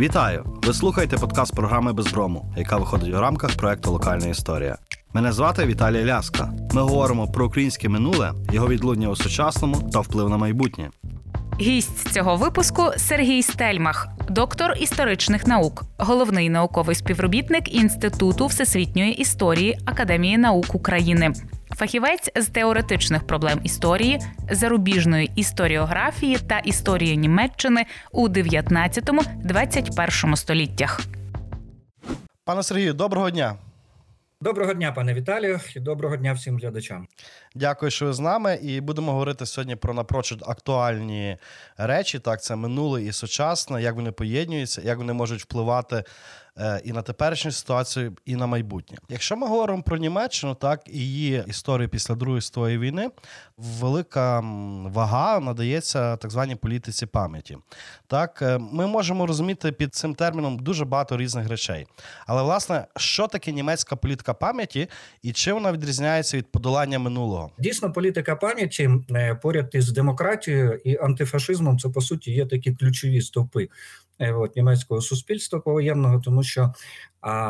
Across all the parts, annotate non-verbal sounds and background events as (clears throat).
Вітаю! Ви слухаєте подкаст програми Безброму, яка виходить у рамках проекту Локальна історія. Мене звати Віталій Ляска. Ми говоримо про українське минуле, його відлуння у сучасному та вплив на майбутнє. Гість цього випуску Сергій Стельмах, доктор історичних наук, головний науковий співробітник Інституту всесвітньої історії Академії наук України, фахівець з теоретичних проблем історії, зарубіжної історіографії та історії Німеччини у 19-21 століттях. Пане Сергію, доброго дня. Доброго дня, пане Віталію, і доброго дня всім глядачам. Дякую, що ви з нами. І будемо говорити сьогодні про напрочуд актуальні речі. Так, це минуле і сучасне, як вони поєднуються, як вони можуть впливати і на теперішню ситуацію, і на майбутнє. Якщо ми говоримо про Німеччину, так і її історію після другої світової війни, велика вага надається так званій політиці пам'яті. Так, е, ми можемо розуміти під цим терміном дуже багато різних речей. Але власне, що таке німецька політика пам'яті і чим вона відрізняється від подолання минулого? Дійсно, політика пам'яті е, поряд із демократією і антифашизмом, це по суті є такі ключові стовпи Е, от, німецького суспільства повоєнного, тому що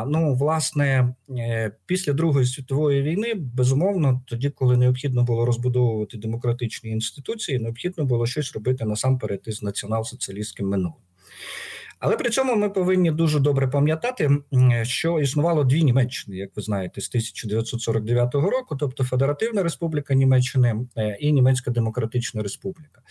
ну власне е, після Другої світової війни безумовно, тоді, коли необхідно було розбудовувати демократичні інституції, необхідно було щось робити насамперед із націонал-соціалістським минулим. Але при цьому ми повинні дуже добре пам'ятати, що існувало дві Німеччини, як ви знаєте, з 1949 року, тобто Федеративна Республіка Німеччини е, і Німецька Демократична Республіка.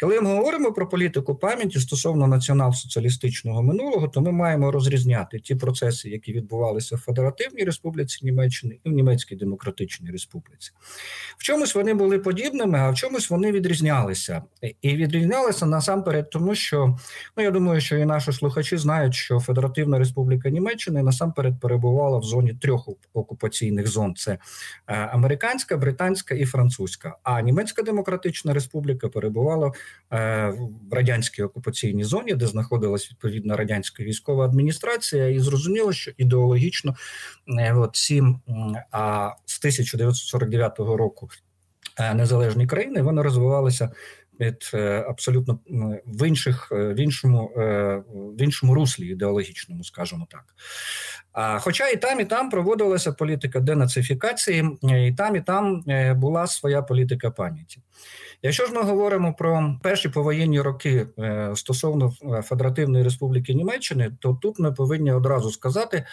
Коли ми говоримо про політику пам'яті стосовно націонал-соціалістичного минулого, то ми маємо розрізняти ті процеси, які відбувалися в Федеративній Республіці Німеччини і в Німецькій Демократичній Республіці. В чомусь вони були подібними, а в чомусь вони відрізнялися. І відрізнялися насамперед, тому що ну я думаю, що і наші слухачі знають, що Федеративна Республіка Німеччини насамперед перебувала в зоні трьох окупаційних зон: це е, американська, британська і французька. А Німецька Демократична Республіка перебувала в радянській окупаційній зоні, де знаходилась відповідна радянська військова адміністрація, і зрозуміло, що ідеологічно е, от сім а з 1949 року незалежні країни вони розвивалися від е, абсолютно в інших е, в іншому е, в іншому руслі ідеологічному, скажімо так. Хоча і там, і там проводилася політика денацифікації, і там, і там була своя політика пам'яті. Якщо ж ми говоримо про перші повоєнні роки стосовно Федеративної Республіки Німеччини, то тут ми повинні одразу сказати,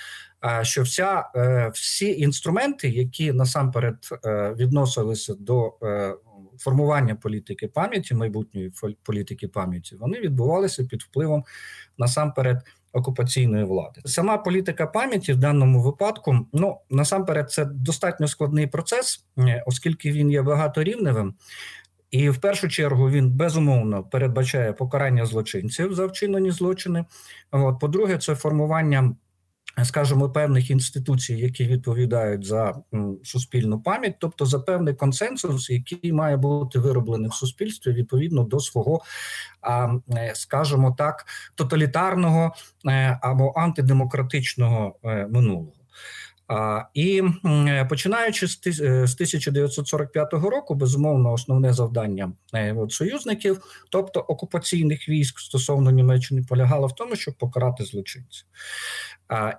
що вся всі інструменти, які насамперед відносилися до формування політики пам'яті, майбутньої політики пам'яті, вони відбувалися під впливом насамперед окупаційної влади. Сама політика пам'яті в даному випадку, ну насамперед, це достатньо складний процес, е, оскільки він є багаторівневим. І в першу чергу він безумовно передбачає покарання злочинців за вчинені злочини. От, по-друге, це формування скажімо, певних інституцій, які відповідають за суспільну пам'ять, тобто за певний консенсус, який має бути вироблений в суспільстві відповідно до свого, е, скажімо так, тоталітарного е, або антидемократичного е, минулого. І починаючи з 1945 е, року, безумовно, основне завдання е, союзників, тобто окупаційних військ стосовно Німеччини, полягало в тому, щоб покарати злочинців.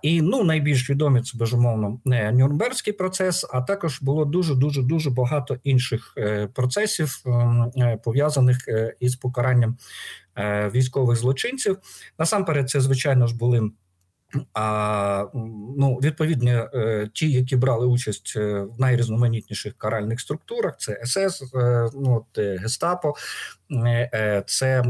І ну найбільш відомі це безумовно Нюрнберзький процес, а також було дуже дуже дуже багато інших е, процесів пов'язаних із покаранням військових злочинців. Насамперед, це звичайно ж були. А ну, відповідно, е, ті, які брали участь е, в найрізноманітніших каральних структурах, це СС, е, ну Гестапо, це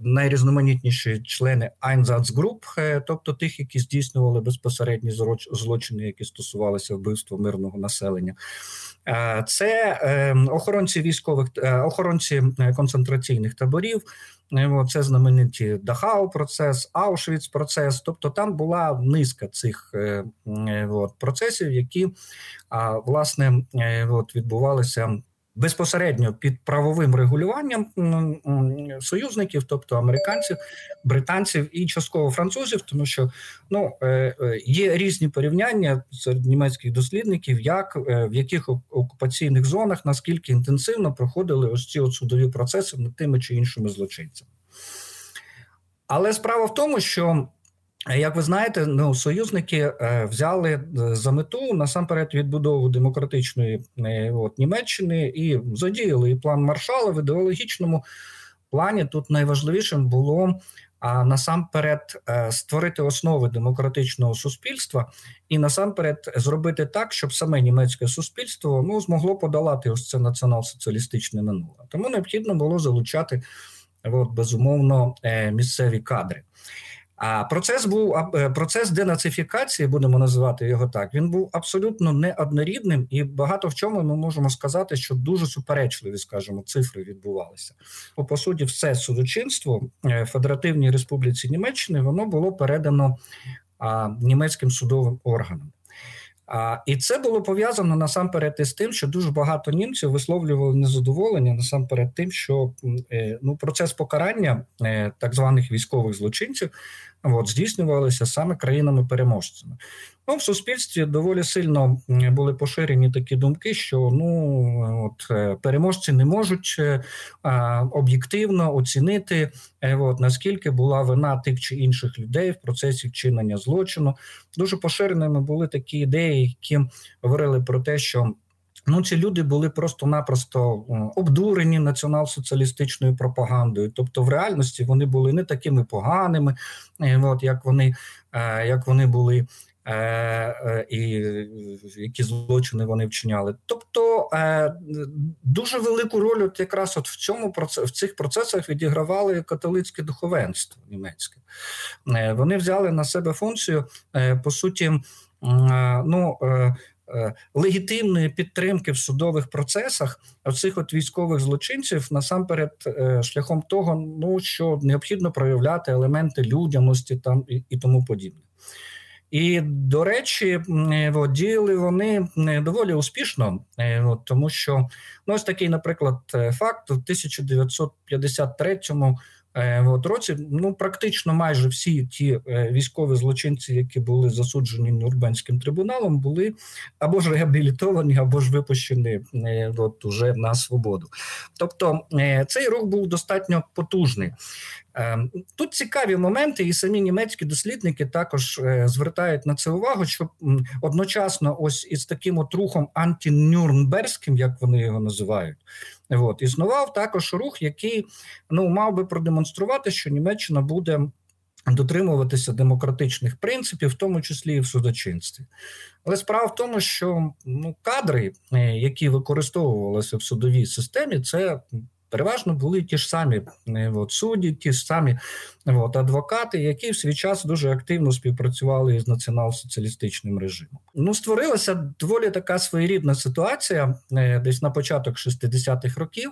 найрізноманітніші члени Einsatzgrupp, тобто тих, які здійснювали безпосередні злочини, які стосувалися вбивства мирного населення. Це охоронці військових охоронці концентраційних таборів. Це знамениті Дахау процес, Аушвіц процес. Тобто там була низка цих е, от, процесів, які власне е, от, відбувалися безпосередньо під правовим регулюванням союзників, тобто американців, британців і частково французів, тому що ну е, е, є різні порівняння серед німецьких дослідників, як е, в яких окупаційних зонах наскільки інтенсивно проходили ось ці от судові процеси над тими чи іншими злочинцями. Але справа в тому, що як ви знаєте, ну союзники взяли за мету насамперед відбудову демократичної от, Німеччини і задіяли і план Маршала в ідеологічному плані. Тут найважливішим було а насамперед е, створити основи демократичного суспільства і насамперед зробити так, щоб саме німецьке суспільство ну змогло подолати ось це націонал-соціалістичне минуле. Тому необхідно було залучати от, безумовно е, місцеві кадри. А процес був е, процес денацифікації, будемо називати його так. Він був абсолютно неоднорідним, і багато в чому ми можемо сказати, що дуже суперечливі, скажімо, цифри відбувалися. Бо, по суті, все судочинство е, Федеративній Республіці Німеччини воно було передано а, німецьким судовим органам. А, І це було пов'язано насамперед із тим, що дуже багато німців висловлювали незадоволення насамперед тим, що е, ну процес покарання так званих військових злочинців от, здійснювалися саме країнами-переможцями. Ну, в суспільстві доволі сильно були поширені такі думки, що ну от е, переможці не можуть е, об'єктивно оцінити, е, от, наскільки була вина тих чи інших людей в процесі вчинення злочину. Дуже поширеними були такі ідеї, які говорили про те, що Ну, ці люди були просто-напросто обдурені націонал-соціалістичною пропагандою. Тобто, в реальності вони були не такими поганими, от як вони як вони були, е, і які злочини вони вчиняли. Тобто дуже велику роль, от якраз от в цьому в цих процесах відігравали католицьке духовенство німецьке. Вони взяли на себе функцію по суті. ну, Е, легітимної підтримки в судових процесах цих от військових злочинців насамперед е, шляхом того, ну що необхідно проявляти елементи людяності там і, і тому подібне. І до речі, от, діяли вони доволі успішно, е, тому що ну, ось такий, наприклад, факт. У 1953 Е, от році ну практично майже всі ті е, військові злочинці, які були засуджені Нюрнберзьким трибуналом, були або ж реабілітовані, або ж випущені е, от уже на свободу. Тобто цей рух був достатньо потужний. Тут цікаві моменти, і самі німецькі дослідники також звертають на це увагу, що одночасно, ось із таким от рухом антинюрнберзьким, як вони його називають, От існував також рух, який ну мав би продемонструвати, що Німеччина буде. Дотримуватися демократичних принципів, в тому числі і в судочинстві. Але справа в тому, що ну, кадри, е, які використовувалися в судовій системі, це переважно були ті ж самі е, от, судді, ті ж самі от, адвокати, які в свій час дуже активно співпрацювали із націонал-соціалістичним режимом. Ну, створилася доволі така своєрідна ситуація, е, десь на початок 60-х років,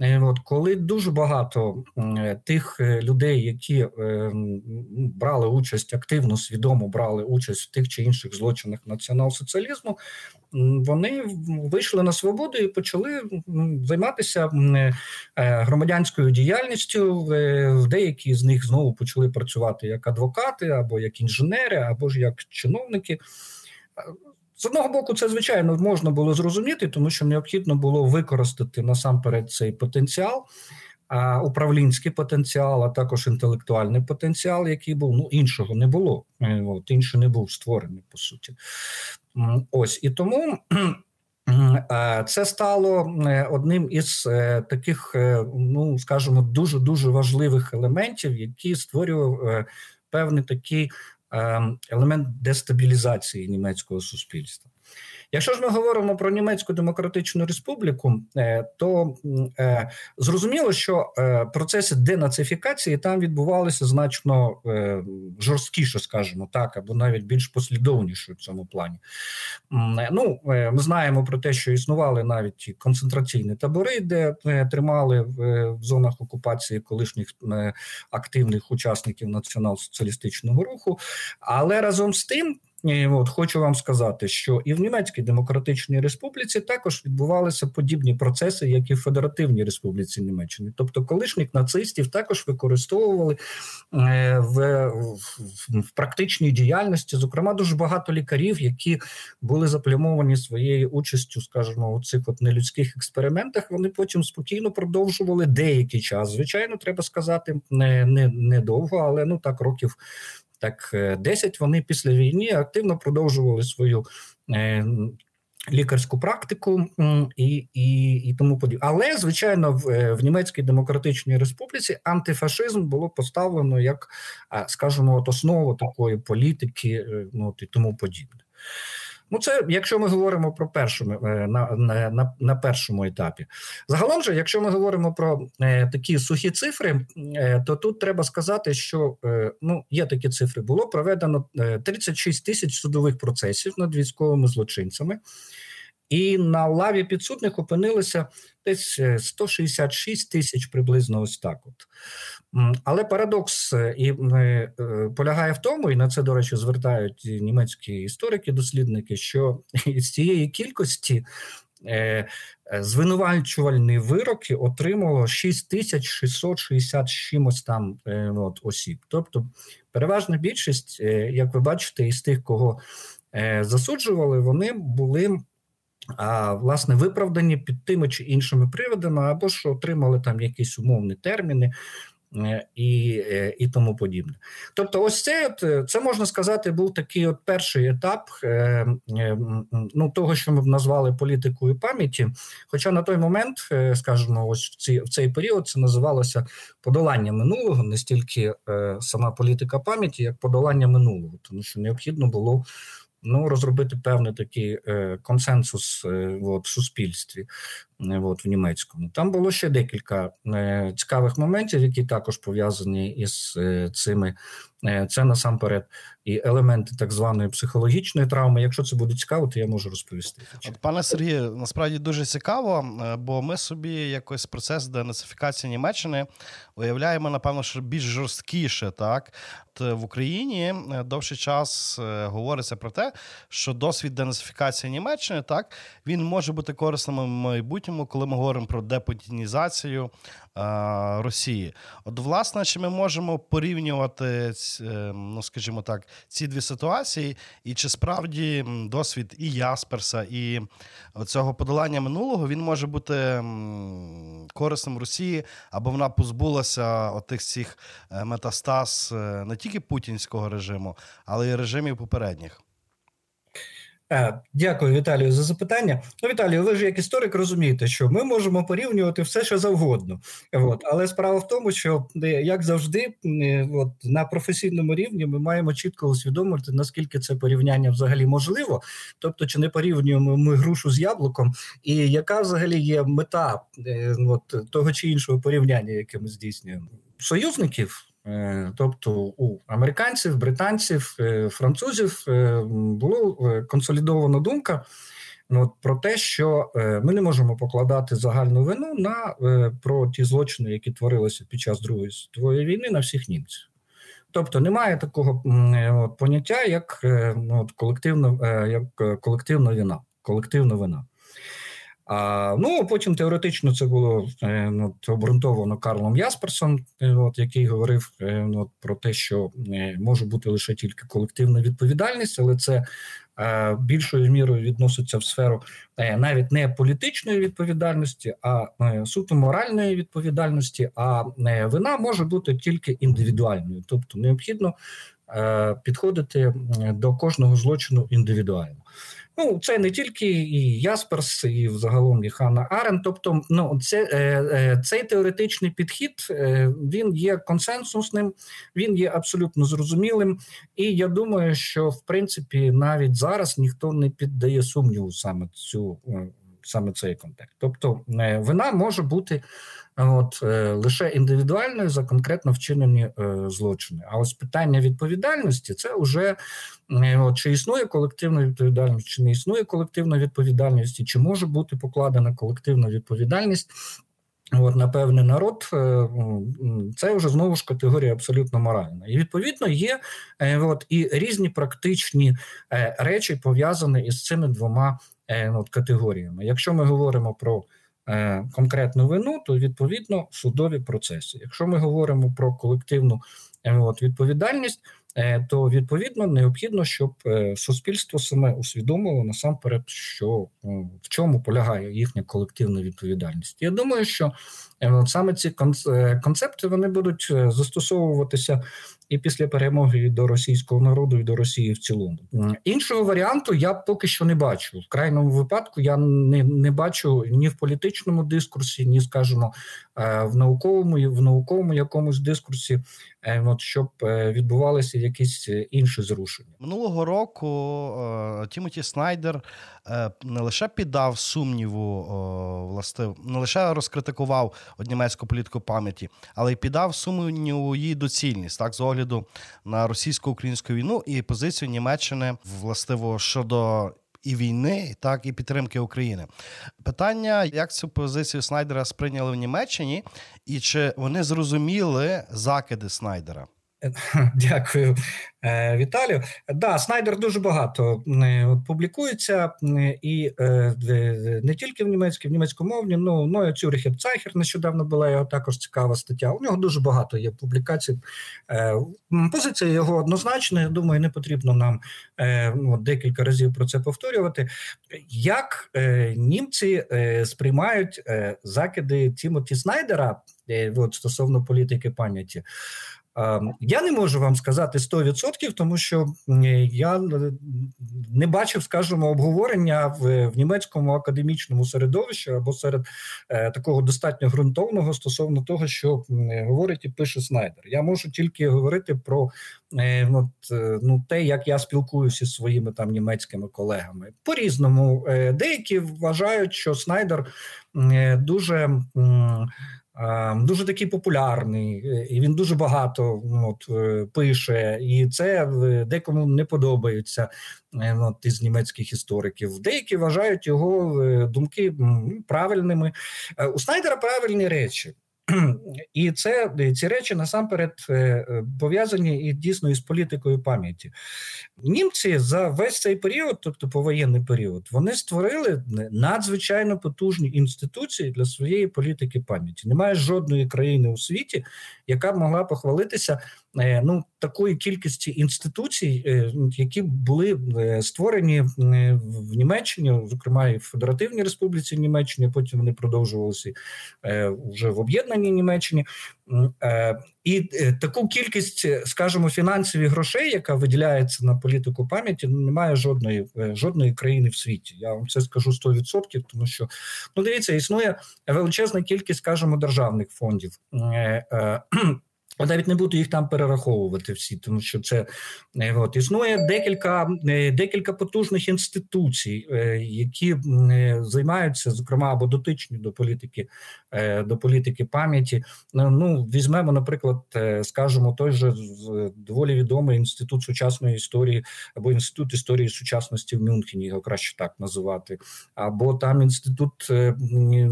е, от, коли дуже багато тих людей, які брали участь активно, свідомо брали участь в тих чи інших злочинах націонал-соціалізму, вони вийшли на свободу і почали займатися громадянською діяльністю. Е, деякі з них знову почали працювати як адвокати, або як інженери, або ж як чиновники. З одного боку, це звичайно можна було зрозуміти, тому що необхідно було використати насамперед цей потенціал, управлінський потенціал, а також інтелектуальний потенціал, який був ну іншого не було. Е, от інший не був створений по суті. Ось і тому. Це стало е, одним із е, таких, ну скажімо, дуже дуже важливих елементів, які створював певний такий елемент дестабілізації німецького суспільства. Якщо ж ми говоримо про німецьку демократичну республіку, е, то е, зрозуміло, що е, процеси денацифікації там відбувалися значно жорсткіше, скажімо так, або навіть більш послідовніше в цьому плані. Ну, ми знаємо про те, що існували навіть концентраційні табори, де тримали в зонах окупації колишніх активних учасників націонал-соціалістичного руху, але разом з тим. От хочу вам сказати, що і в Німецькій Демократичній Республіці також відбувалися подібні процеси, як і в Федеративній Республіці Німеччини. Тобто, колишніх нацистів також використовували е, в, в, в практичній діяльності, зокрема, дуже багато лікарів, які були заплямовані своєю участю, скажімо, у цих от нелюдських експериментах. Вони потім спокійно продовжували деякий час. Звичайно, треба сказати, не, не, не довго, але ну так років так 10 е, вони після війни активно продовжували свою. Е, лікарську практику і і, і тому подібне. Але, звичайно, в, е, в Німецькій Демократичній Республіці антифашизм було поставлено як, скажімо, от основу такої політики, ну і тому подібне. Ну, це якщо ми говоримо про першому е, на на, на першому етапі. Загалом же, якщо ми говоримо про е, такі сухі цифри, е, то тут треба сказати, що е, ну є такі цифри. Було проведено 36 е, тисяч судових процесів над військовими злочинцями. І на лаві підсудних опинилися десь 166 е, тисяч приблизно ось так. От. Але парадокс е, і е, полягає в тому, і на це, до речі, звертають німецькі історики, дослідники, що (laughs) з цієї кількості звинувачувальні вироки отримало 6660 чимось там от, осіб. Тобто, переважна більшість, як ви бачите, із тих, кого засуджували, вони були власне виправдані під тими чи іншими приводами, або ж отримали там якісь умовні терміни. Е, і е, і тому подібне. Тобто, ось це е, це можна сказати, був такий от перший етап ну, того, що ми б назвали політикою пам'яті. Хоча на той момент, скажімо, ось в ці в цей період це називалося подолання минулого, не стільки сама політика пам'яті, як подолання минулого, тому що необхідно було ну розробити певний такий е, консенсус е, от, в суспільстві е, от, в німецькому. Там було ще декілька цікавих моментів, які також пов'язані із цими. Е, це насамперед і елементи так званої психологічної травми. Якщо це буде цікаво, то я можу розповісти. От, Пане Сергію, насправді дуже цікаво, бо ми собі якось процес денацифікації Німеччини уявляємо, напевно, що більш жорсткіше, так в Україні довший час говориться про те, що досвід денацифікації Німеччини так він може бути корисним в майбутньому, коли ми говоримо про депутінізацію Росії. От, власне, чи ми можемо порівнювати, е, ну скажімо так, ці дві ситуації, і чи справді досвід і Ясперса, і цього подолання минулого він може бути корисним Росії, або вона позбулася отих всіх е, метастаз е, не тільки путінського режиму, але й режимів попередніх? Е, дякую, Віталію, за запитання. Ну, Віталію, ви ж як історик розумієте, що ми можемо порівнювати все, що завгодно. От. Але справа в тому, що е, як завжди, е, от, на професійному рівні ми маємо чітко усвідомити, наскільки це порівняння взагалі можливо, тобто, чи не порівнюємо ми грушу з яблуком, і яка взагалі є мета от, того чи іншого порівняння, яке ми здійснюємо союзників. Е, тобто у американців, британців, е, французів е, була консолідована думка ну, про те, що ми не можемо покладати загальну вину на про ті злочини, які творилися під час Другої світової війни на всіх німців. Тобто немає такого от, поняття, як от, колективна як колективна вина. Колективна вина. А, Ну потім теоретично це було е, ну, обґрунтовано Карлом Ясперсом, е, от який говорив е, ну, про те, що може бути лише тільки колективна відповідальність, але це більшою мірою відноситься в сферу навіть не політичної відповідальності, а суто моральної відповідальності. А вина може бути тільки індивідуальною, тобто необхідно підходити до кожного злочину індивідуально. Ну, це не тільки і Ясперс, і взагалом і Ханна Арен. Тобто, ну це е, е, цей теоретичний підхід е, він є консенсусним, він є абсолютно зрозумілим. І я думаю, що в принципі навіть зараз ніхто не піддає сумніву саме цю саме цей контекст. Тобто, вина може бути от е, лише індивідуальною за конкретно вчинені е, злочини. А ось питання відповідальності це вже е, от, чи існує колективна відповідальність, чи не існує колективна відповідальність, чи може бути покладена колективна відповідальність. От, на певний народ, це вже знову ж категорія абсолютно моральна. І відповідно є от, і різні практичні речі пов'язані із цими двома от, категоріями. Якщо ми говоримо про конкретну вину, то відповідно судові процеси. Якщо ми говоримо про колективну от, відповідальність, Е, то відповідно необхідно, щоб е, суспільство саме усвідомило насамперед, що в чому полягає їхня колективна відповідальність. Я думаю, що е, саме ці концепти вони будуть застосовуватися і після перемоги до російського народу і до Росії в цілому. Іншого варіанту я поки що не бачу. В крайньому випадку я не не бачу ні в політичному дискурсі, ні, скажімо, в науковому в науковому якомусь дискурсі, от щоб відбувалися якісь е, інші зрушення. Минулого року е, Тімоті Снайдер е, не лише піддав сумніву, власне, не лише розкритикував німецьку політику пам'яті, але й піддав сумніву її доцільність так з огляду на російсько-українську війну і позицію Німеччини властиво щодо. І війни, так і підтримки України. Питання, як цю позицію Снайдера сприйняли в Німеччині, і чи вони зрозуміли закиди Снайдера? (laughs) Дякую, е, Віталію. Да, Снайдер дуже багато е, публікується і е, не тільки в німецькій, в німецькомовні, ну ну Цюрихер Цайхер нещодавно була його також цікава стаття. У нього дуже багато є публікацій. Позиція його однозначна. Я думаю, не потрібно нам ну, декілька разів про це повторювати. Як німці сприймають закиди Тімоті Снайдера от, стосовно політики пам'яті? Ем, я не можу вам сказати 100%, тому що я не бачив, скажімо, обговорення в, в німецькому академічному середовищі або серед е, такого достатньо ґрунтовного стосовно того, що говорить і пише Снайдер. Я можу тільки говорити про е, от, е, ну, те, як я спілкуюся зі своїми там німецькими колегами. По різному е, деякі вважають, що Снайдер е, дуже. Е, Дуже такий популярний, е, і він дуже багато ну, от, е, пише, і це е, декому не подобається от, із німецьких істориків. Деякі вважають його думки правильними. У Снайдера правильні речі. І це ці речі насамперед е, е, пов'язані і дійсно із політикою пам'яті. Німці за весь цей період, тобто повоєнний період, вони створили надзвичайно потужні інституції для своєї політики пам'яті. Немає жодної країни у світі, яка б могла похвалитися ну такої кількості інституцій, е, які були е, створені в Німеччині, зокрема і в Федеративній Республіці Німеччині. Потім вони продовжувалися вже в об'єднаній Німеччині. І таку кількість, скажімо, фінансових грошей, яка виділяється на політику пам'яті, немає жодної жодної країни в світі. Я вам це скажу 100%, тому що ну дивіться, існує величезна кількість, скажімо, державних фондів. Навіть не буду їх там перераховувати всі, тому що це е, от існує декілька е, декілька потужних інституцій, е, які займаються, зокрема, або дотичні до політики до політики пам'яті. Ну візьмемо, наприклад, скажімо, той же доволі відомий інститут сучасної історії або інститут історії сучасності в Мюнхені, його краще так називати, або там інститут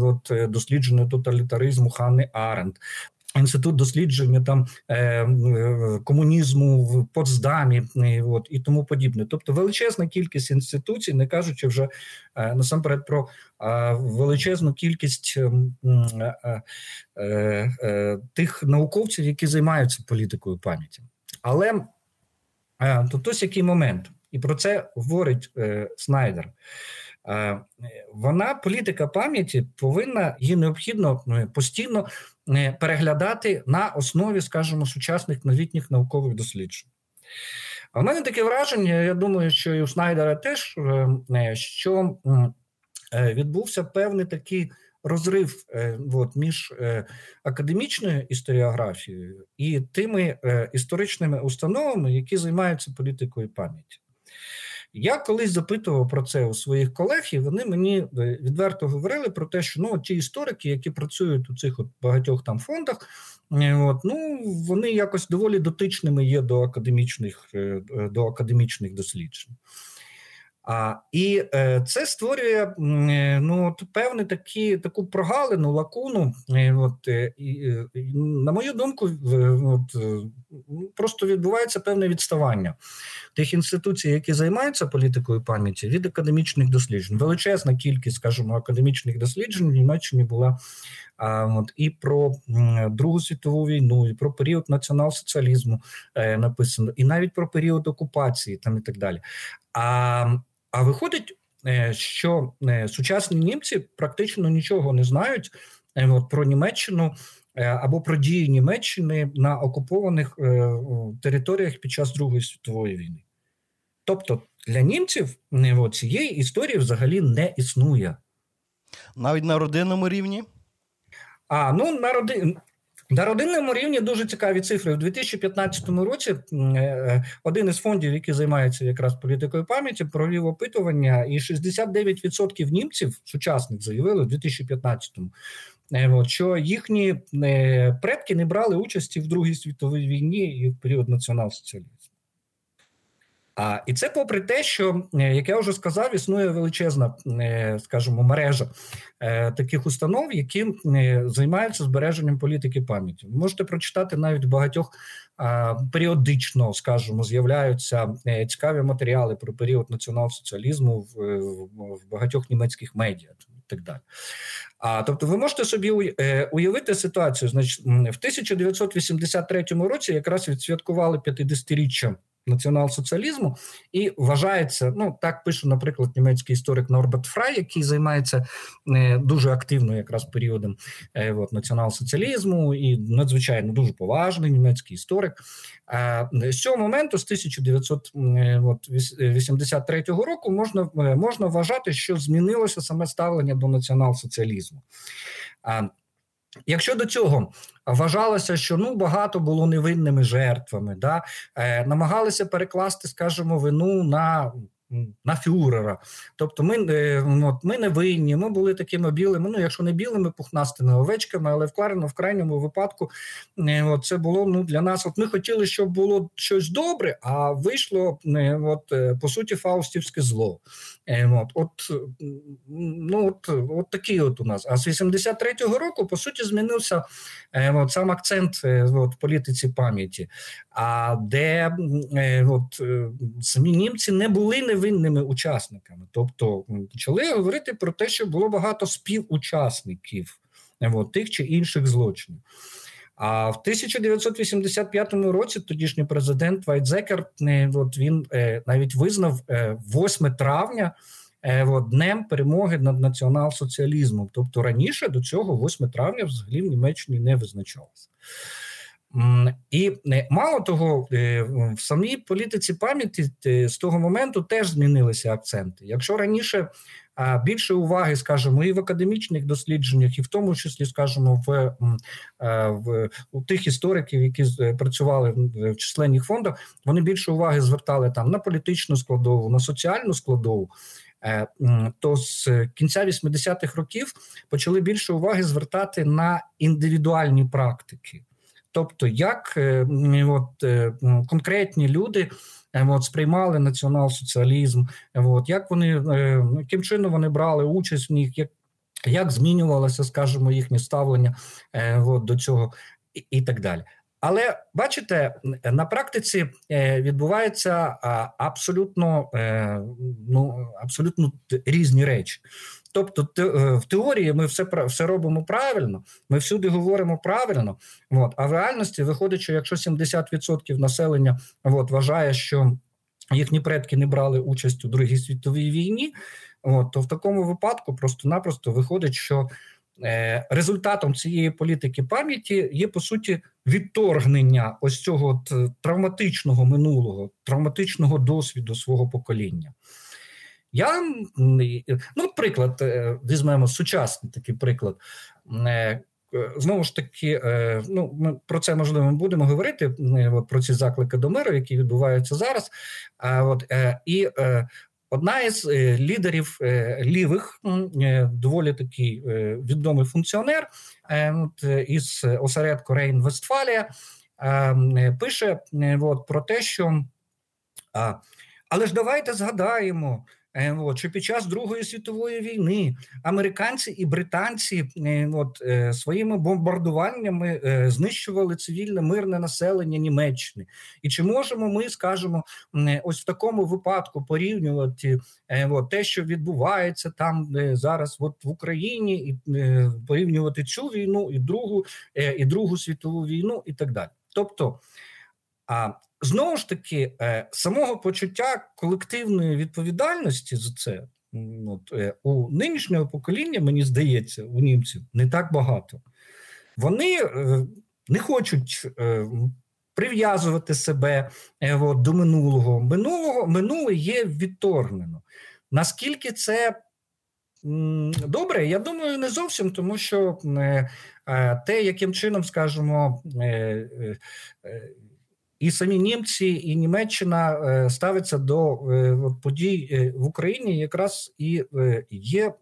от, дослідження тоталітаризму Ханни Аренд інститут дослідження там е, е, комунізму в Потсдамі, е, от і тому подібне. Тобто величезна кількість інституцій, не кажучи вже е, насамперед про е, величезну кількість ем, е, тих науковців, які займаються політикою пам'яті. Але тут ось який момент, і про це говорить Снайдер. Вона політика пам'яті повинна її необхідно постійно переглядати на основі, скажімо, сучасних новітніх наукових досліджень. А в мене таке враження, я думаю, що і у Снайдера теж е, що відбувся певний такий розрив от, між академічною історіографією і тими історичними установами, які займаються політикою пам'яті. Я колись запитував про це у своїх колег, і вони мені е, відверто говорили про те, що ну ті історики, які працюють у цих от багатьох там фондах, е, от ну вони якось доволі дотичними є до академічних е, до академічних досліджень. А, І е, це створює е, ну, от, такі, таку прогалину, лакуну. Е, от, е, і, На мою думку, от, просто відбувається певне відставання тих інституцій, які займаються політикою пам'яті від академічних досліджень. Величезна кількість, скажімо, академічних досліджень в Німеччині була от, і про Другу світову війну, і про період націонал-соціалізму е, написано, і навіть про період окупації там і так далі. А а виходить, е, що е, сучасні німці практично нічого не знають е, про Німеччину або про дії Німеччини на окупованих територіях під час Другої світової війни. Тобто для німців цієї історії взагалі не існує. Навіть на родинному рівні? А ну на роди... На родинному рівні дуже цікаві цифри. У 2015 році е, один із фондів, який займається якраз політикою пам'яті, провів опитування, і 69% німців сучасних заявили у 2015-му, е, що їхні е, предки не брали участі в Другій світовій війні і в період націонал-соціалізму. А і це попри те, що е, як я вже сказав, існує величезна, е, скажімо, мережа е, таких установ, які займаються збереженням політики пам'яті. Ви можете прочитати навіть багатьох періодично, скажімо, з'являються цікаві матеріали про період націонал-соціалізму в, в багатьох німецьких медіа. І так далі. А тобто, ви можете собі уявити ситуацію. Значить, в 1983 році якраз відсвяткували 50-річчя націонал-соціалізму, і вважається, ну так пише, наприклад, німецький історик Норберт Фрай, який займається е, дуже активно якраз періодом е, от, націонал-соціалізму і надзвичайно дуже поважний німецький історик. А з цього моменту, з 1983 е, року, можна можна вважати, що змінилося саме ставлення до націонал-соціалізму. Якщо до цього вважалося, що ну багато було невинними жертвами, да е, намагалися перекласти, скажімо, вину на на фюрера. Тобто, ми е, от, ми не винні, ми були такими білими. Ну, якщо не білими, пухнастими овечками, але вкладено в крайньому випадку е, от, це було ну для нас. От ми хотіли, щоб було щось добре, а вийшло от по суті фаустівське зло. От, от ну от, от такі от у нас. А з 83-го року по суті змінився от, сам акцент от, політиці пам'яті. А де от самі німці не були невинними учасниками, тобто почали говорити про те, що було багато співучасників от, тих чи інших злочинів. А в 1985 році тодішній президент Вайдзекер от він е, навіть визнав 8 е, травня е, днем перемоги над націонал-соціалізмом. Тобто раніше до цього 8 травня взагалі в Німеччині не визначалося. І мало того, в самій політиці пам'яті з того моменту теж змінилися акценти. Якщо раніше більше уваги, скажімо, і в академічних дослідженнях, і в тому числі, скажімо, в в у тих істориків, які працювали в численних фондах, вони більше уваги звертали там на політичну складову, на соціальну складову. Е, то з кінця 80-х років почали більше уваги звертати на індивідуальні практики, тобто як е, от, е, конкретні люди Е, от, сприймали націонал-соціалізм, от, як вони е, яким чином вони брали участь в них, як як змінювалося, скажімо, їхнє ставлення от, до цього і, і так далі. Але бачите, на практиці відбуваються абсолютно ну абсолютно різні речі. Тобто, в теорії ми все все робимо правильно, ми всюди говоримо правильно. От, а в реальності виходить, що якщо 70% населення от, вважає, що їхні предки не брали участь у Другій світовій війні, от, то в такому випадку просто-напросто виходить, що е, результатом цієї політики пам'яті є по суті відторгнення ось цього от, е, травматичного минулого, травматичного досвіду свого покоління. Я ну, приклад, е, візьмемо сучасний такий приклад. Е, знову ж таки, е, ну ми про це можливо будемо говорити. Про ці заклики до миру, які відбуваються зараз. А от і одна із лідерів лівих, доволі такий відомий функціонер із осередку Рейн Вестфалія, пише от про те, що але ж давайте згадаємо. От, чи під час Другої світової війни американці і британці от, своїми бомбардуваннями знищували цивільне мирне населення Німеччини? І чи можемо ми скажемо ось в такому випадку порівнювати от, те, що відбувається там зараз, от в Україні, і порівнювати цю війну і другу, і Другу світову війну, і так далі? Тобто. А знову ж таки, е, самого почуття колективної відповідальності за це от, е, у нинішнього покоління, мені здається, у німців не так багато. Вони е, не хочуть прив'язувати себе от, до минулого. Минулого минуле є відторгнено. Наскільки це добре, я думаю, не зовсім, тому що те, яким чином скажімо, і самі німці, і Німеччина е, ставиться до е, подій е, в Україні, якраз і є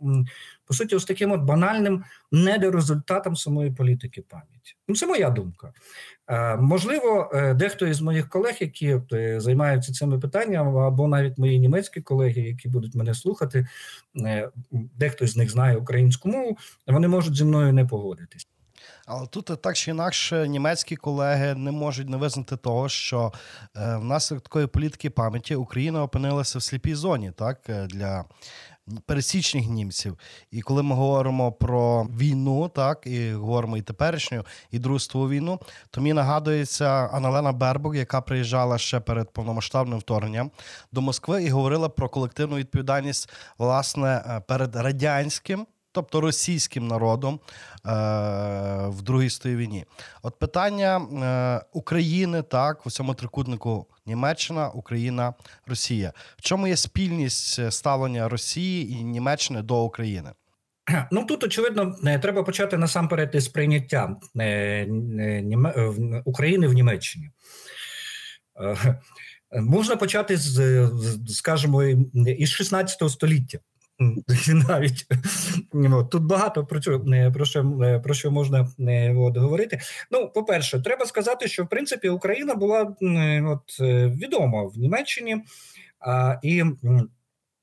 по суті ось таким от банальним недорезультатом самої політики пам'яті. Ну це моя думка. Можливо, дехто із моїх колег, які займаються цими питаннями, або навіть мої німецькі колеги, які будуть мене слухати, дехто з них знає українську мову, вони можуть зі мною не погодитись. Але тут так чи інакше німецькі колеги не можуть не визнати того, що е, внаслідок такої політики пам'яті Україна опинилася в сліпій зоні, так е, для пересічних німців. І коли ми говоримо про війну, так і говоримо і теперішню, і Другу війну, то мені нагадується Аналена Бербук, яка приїжджала ще перед повномасштабним вторгненням до Москви і говорила про колективну відповідальність власне е, перед радянським тобто російським народом е, в Другій світовій війні. От питання е, України, так, у цьому трикутнику Німеччина, Україна, Росія. В чому є спільність е, ставлення Росії і Німеччини до України? Ну тут очевидно треба почати насамперед із прийняття України в Німеччині. Можна почати з, скажімо, із 16 століття. (laughs) навіть тут багато про що про що про що можна от, говорити. Ну, по-перше, треба сказати, що в принципі Україна була от відома в Німеччині а, і.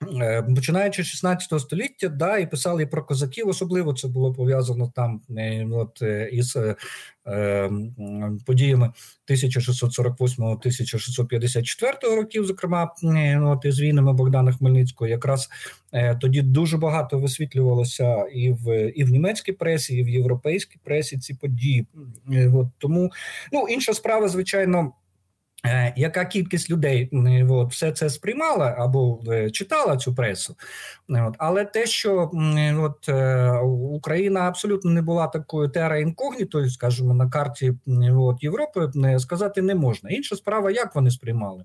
Е, починаючи з 16 століття, да, і писали про козаків, особливо це було пов'язано там е, от, е, із е, подіями 1648-1654 років, зокрема, от, із війнами Богдана Хмельницького, якраз е, тоді дуже багато висвітлювалося і в і в німецькій пресі, і в європейській пресі ці події. От, Тому ну інша справа, звичайно. Е, яка кількість людей от, все це сприймала або е, читала цю пресу? От, Але те, що от, е, Україна абсолютно не була такою тера інкогнітою, скажімо, на карті от, Європи, сказати не можна. Інша справа, як вони сприймали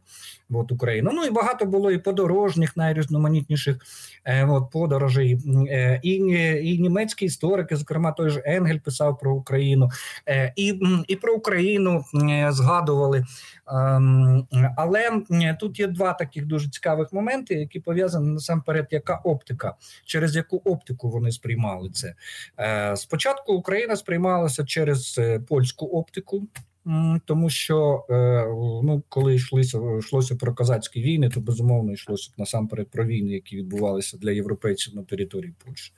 от, Україну. Ну і багато було і подорожніх, найрізноманітніших от, подорожей, і і німецькі історики, зокрема той же Енгель писав про Україну, і, і про Україну згадували. Ем, але тут є два таких дуже цікавих моменти, які пов'язані насамперед, яка оптика, через яку оптику вони сприймали це. Е, спочатку Україна сприймалася через е, польську оптику. Тому що е, ну, коли йшлося йшлося про козацькі війни, то безумовно йшлося насамперед про війни, які відбувалися для європейців на території Польщі.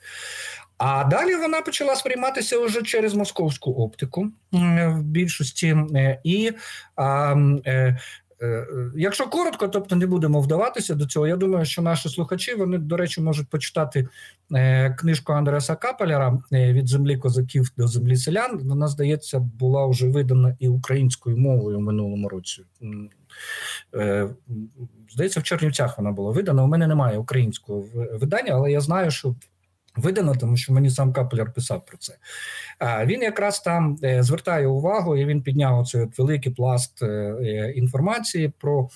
А далі вона почала сприйматися вже через московську оптику в більшості і. Е, якщо коротко, тобто не будемо вдаватися до цього. Я думаю, що наші слухачі вони, до речі, можуть почитати е, книжку Андреса Капеляра е, від землі козаків до землі селян. Вона здається, була вже видана і українською мовою в минулому році. Здається, в Чернівцях вона була видана. У мене немає українського видання, але я знаю, що видано, тому що мені сам Капеляр писав про це. Він якраз там е, звертає увагу, і він підняв оцей великий пласт е, е, інформації про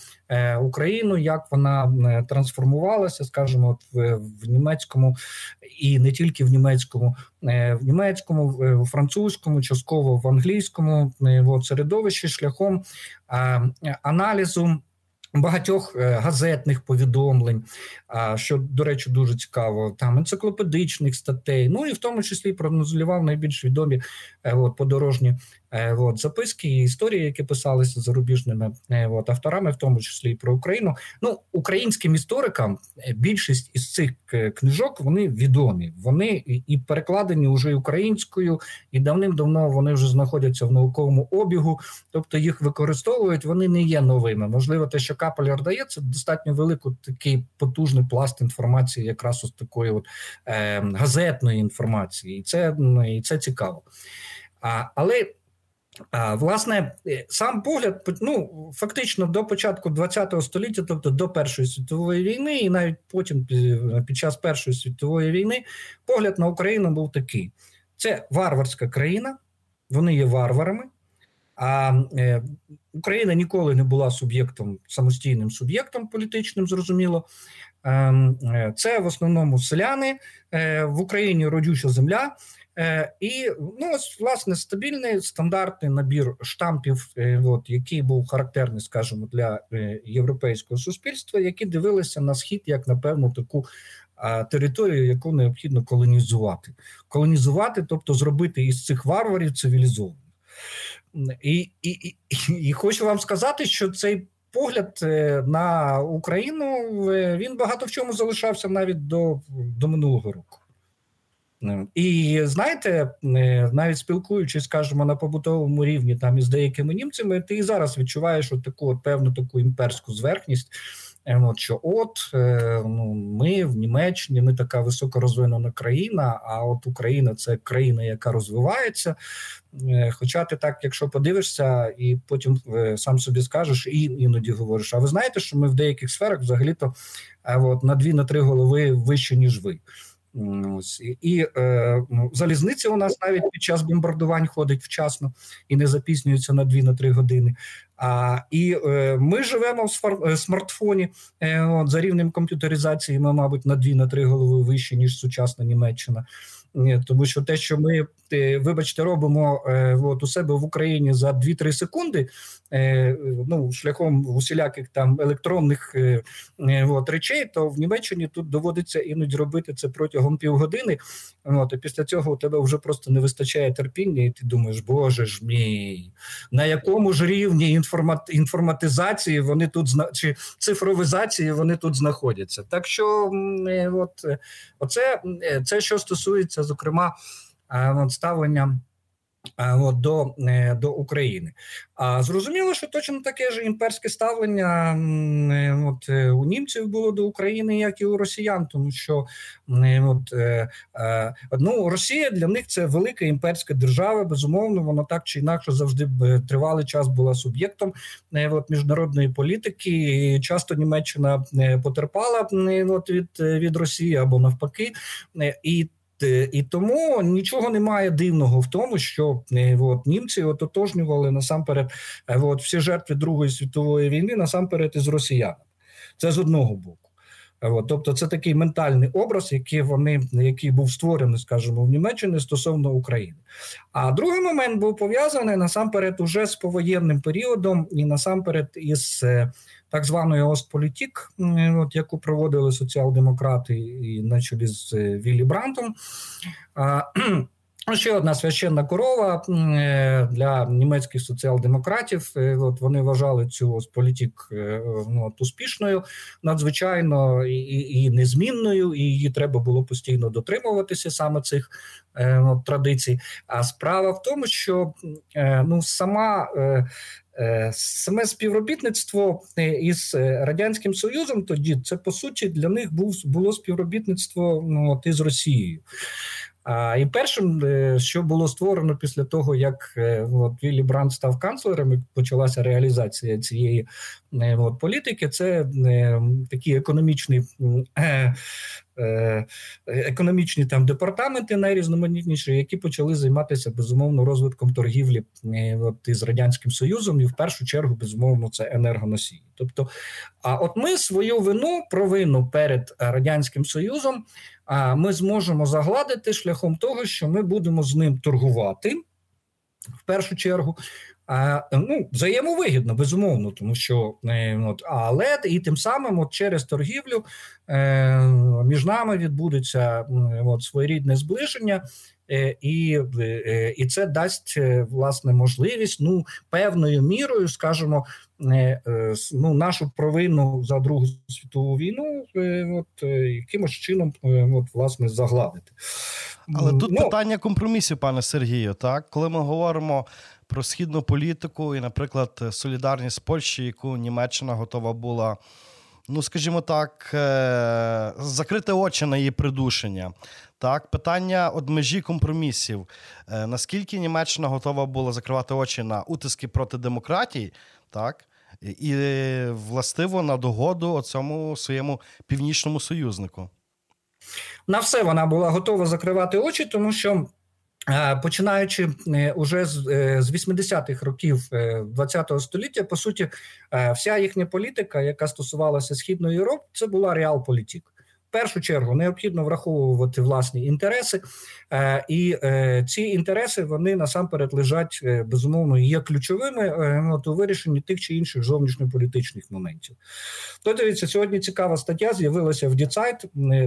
Україну, як вона трансформувалася, скажімо, в німецькому і не тільки в німецькому, в німецькому, в французькому, частково в англійському середовищі шляхом аналізу багатьох е, газетних повідомлень, що, до речі, дуже цікаво, там енциклопедичних статей, ну і в тому числі прогнозував найбільш відомі е, от, подорожні от, записки і історії, які писалися зарубіжними е, от, авторами, в тому числі і про Україну. Ну, українським історикам більшість із цих книжок вони відомі. Вони і перекладені вже українською, і давним-давно вони вже знаходяться в науковому обігу, тобто їх використовують. Вони не є новими. Можливо, те, що Капелєр дає, це достатньо великий такий потужний пласт інформації, якраз ось такої от е, газетної інформації, і це і це цікаво. А, Але а, власне е, сам погляд, ну фактично до початку ХХ століття, тобто до Першої світової війни, і навіть потім під час Першої світової війни, погляд на Україну був такий: це варварська країна, вони є варварами. А е, Україна ніколи не була суб'єктом самостійним суб'єктом політичним, зрозуміло. Ем, е, це в основному селяни е, в Україні родюча земля. Е, і ну ось власне стабільний стандартний набір штампів, от який був характерний, скажімо, для європейського суспільства, які дивилися на схід як на певну таку територію, яку необхідно колонізувати, колонізувати, тобто зробити із цих варварів цивілізованих. І, і, і, і хочу вам сказати, що цей погляд е, на Україну е, він багато в чому залишався навіть до, до минулого року. Е, і знаєте, навіть спілкуючись, скажімо, на побутовому рівні там із деякими німцями, ти і зараз відчуваєш от таку от певну таку імперську зверхність. От що, от ну ми в Німеччині, ми така високорозвинена країна. А от Україна це країна, яка розвивається. Е, хоча ти так, якщо подивишся, і потім е, сам собі скажеш, і іноді говориш. А ви знаєте, що ми в деяких сферах взагалі-то от, на дві на три голови вище ніж ви. Ось і е, ну, залізниця у нас навіть під час бомбардувань ходить вчасно і не запізнюється на 2-3 години. А і е, ми живемо в е, смартфоні е, от, за рівнем комп'ютеризації. Ми, мабуть, на 2-3 голови вище ніж сучасна Німеччина. Тому що те, що ми, вибачте, робимо е, от у себе в Україні за 2-3 секунди, е, ну шляхом усіляких там електронних от, речей, то в Німеччині тут доводиться іноді робити це протягом півгодини. От, і після цього у тебе вже просто не вистачає терпіння, і ти думаєш, боже ж мій, на якому ж рівні інформат, інформатизації вони тут чи цифровізації вони тут знаходяться. Так що, от оце це що стосується зокрема ставлення От, до е, до України. А зрозуміло, що точно таке ж імперське ставлення е, от, е, у німців було до України, як і у росіян, тому що от, ну, Росія для них це велика імперська держава. Безумовно, вона так чи інакше завжди тривалий час була суб'єктом от, міжнародної політики. І Часто Німеччина потерпала от, від, від Росії або навпаки. І Е, і тому нічого немає дивного в тому, що е, от, німці ототожнювали насамперед е, от, всі жертви Другої світової війни насамперед із росіянами. Це з одного боку. От, тобто, це такий ментальний образ, який вони який був створений, скажімо, в Німеччині стосовно України. А другий момент був пов'язаний насамперед уже з повоєнним періодом, і насамперед із так званої Остполітік, от яку проводили соціал-демократи і на чолі з е, Віллі Брантом. (clears throat) Ще одна священна корова е, для німецьких соціал-демократів. Е, от вони вважали цю політик ну, успішною, надзвичайно і, і незмінною, і її треба було постійно дотримуватися саме цих от, традицій. А справа в тому, що ну сама саме співробітництво е, із е, радянським союзом тоді це по суті для них був було співробітництво ну, от, із Росією. А і першим, що було створено після того, як от, Віллі Бранд став канцлером, і почалася реалізація цієї от, політики, це такі економічні Е, економічні там департаменти найрізноманітніші, які почали займатися безумовно розвитком торгівлі е, от, із радянським союзом, і в першу чергу безумовно це енергоносії. Тобто, а от ми свою вину провину перед радянським союзом, а ми зможемо загладити шляхом того, що ми будемо з ним торгувати в першу чергу. А, ну, взаємовигідно, безумовно, тому що от, але і тим самим от через торгівлю е, між нами відбудеться от, своєрідне зближення. І і це дасть власне можливість ну певною мірою, скажімо, ну нашу провину за другу світову війну, от якимось чином, от власне загладити. Але тут ну, питання компромісів, пане Сергію. Так, коли ми говоримо про східну політику і, наприклад, солідарність Польщі, яку Німеччина готова була. Ну, скажімо так, е, закрити очі на її придушення. Так, питання от межі компромісів. Е, наскільки Німеччина готова була закривати очі на утиски проти демократії, так, і властиво на догоду цьому своєму північному союзнику? На все вона була готова закривати очі, тому що. Починаючи е, уже з 80-х е, років ХХ століття, по суті, вся їхня політика, яка стосувалася східної Європи, це була реал-політик першу чергу необхідно враховувати власні інтереси, е, і е, ці інтереси вони насамперед лежать е, безумовно є ключовими у вирішенні тих чи інших зовнішньополітичних моментів. То дивіться, сьогодні цікава стаття з'явилася в Діцайт,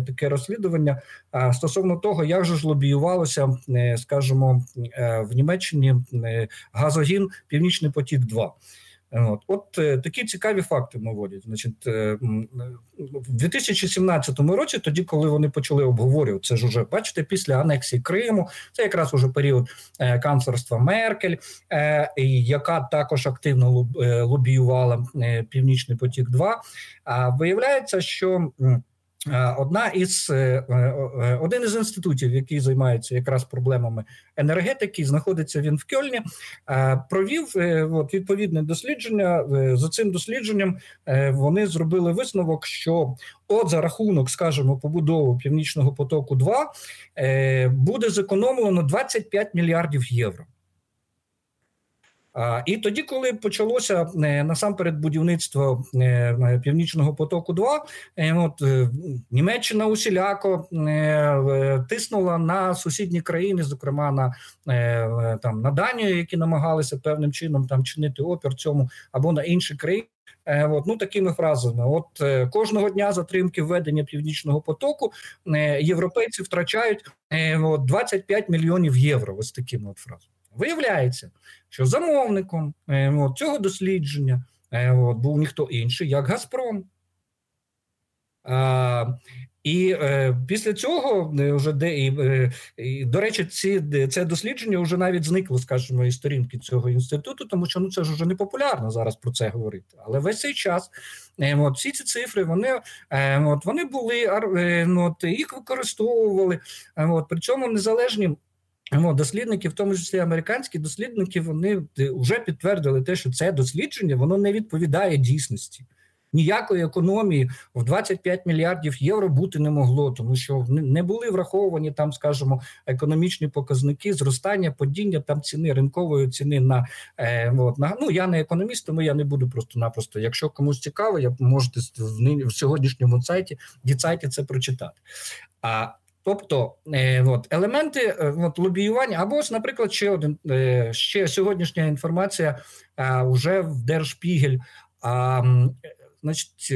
таке розслідування стосовно того, як же ж лобіювалося, скажімо, в Німеччині газогін Північний потік. 2 От от е, такі цікаві факти наводять. Значить, е, в 2017 році, тоді, коли вони почали обговорювати, це ж уже бачите, після анексії Криму, це якраз уже період е, канцлерства Меркель, яка також активно лобіювала Північний потік. 2 а виявляється, що одна із е, е, один із інститутів, який займається якраз проблемами енергетики, знаходиться він в Кьольні, провів от, відповідне дослідження. За цим дослідженням вони зробили висновок, що от за рахунок, скажімо, побудови північного потоку, 2 буде зекономлено 25 мільярдів євро. І тоді, коли почалося е, насамперед будівництво е, північного потоку, 2 е, от Німеччина усіляко тиснула на сусідні країни, зокрема на там на Данію, які намагалися певним чином там чинити опір цьому або на інші країни. От, ну такими фразами, от кожного дня затримки введення північного потоку європейці втрачають от, 25 мільйонів євро. Ось такими от фразами. Виявляється, що замовником е, от, цього дослідження е, от, був ніхто інший, як Газпром. А, І е, після цього е, вже де і, і до речі, ці це дослідження вже навіть зникло, скажімо, із сторінки цього інституту, тому що ну це ж вже не популярно зараз про це говорити. Але весь цей час е, от, всі ці цифри вони е, от, вони були е, от, їх використовували. Е, от, при цьому незалежні Дослідники, в тому числі американські дослідники, вони вже підтвердили те, що це дослідження воно не відповідає дійсності. Ніякої економії в 25 мільярдів євро бути не могло, тому що не були враховані там, скажімо, економічні показники зростання, падіння там ціни ринкової ціни на е, от, на ну я не економіст, тому я не буду просто-напросто. Якщо комусь цікаво, я можете в, в сьогоднішньому сайті Die Zeit і це прочитати. А Тобто е, от, елементи е, от, лобіювання, або ось, наприклад, ще один е, ще сьогоднішня інформація вже в Der Spiegel. А, Значить,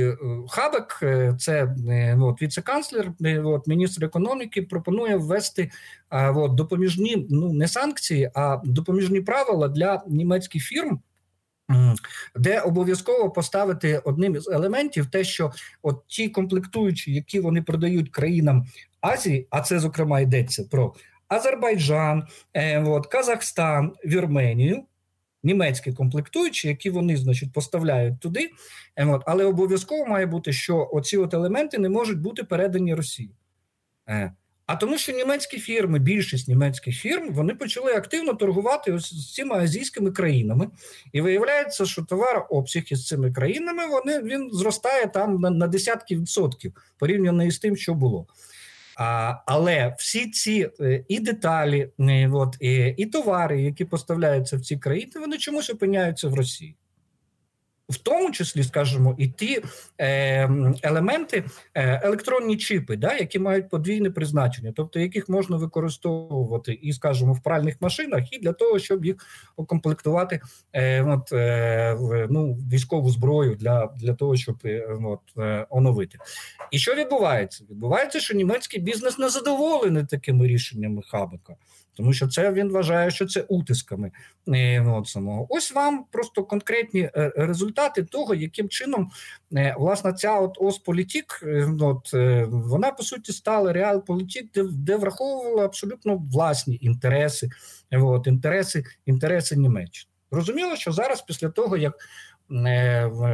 Хабек, це от, віце-канцлер, от, міністр економіки, пропонує ввести от, допоміжні ну не санкції, а допоміжні правила для німецьких фірм, де обов'язково поставити одним із елементів те, що от ті комплектуючі, які вони продають країнам Азії, а це зокрема йдеться про Азербайджан, е, от, Казахстан, Вірменію, німецькі комплектуючі, які вони значить поставляють туди, е, от, але обов'язково має бути, що оці от елементи не можуть бути передані Росії. Е, а тому, що німецькі фірми, більшість німецьких фірм, вони почали активно торгувати ось з цими азійськими країнами, і виявляється, що товарообсяг із цими країнами вони він зростає там на, на десятки відсотків порівняно із тим, що було. Але всі ці е, і деталі, е, от, і, і товари, які поставляються в ці країни, вони чомусь опиняються в Росії. В тому числі, скажімо, і ті е, елементи, е, електронні чіпи, да, які мають подвійне призначення, тобто яких можна використовувати і, скажімо, в пральних машинах, і для того, щоб їх укомплектувати е, от, е, ну, військову зброю для для того, щоб е, от, е, оновити. І що відбувається? Відбувається, що німецький бізнес не задоволений такими рішеннями Хабека тому що це він вважає, що це утисками от. Ось вам просто конкретні е, результати того, яким чином е, власне ця от Осполітік, от вона по суті стала реалполітік, де де враховувала абсолютно власні інтереси, от інтереси, інтереси Німеччини. Зрозуміло, що зараз, після того як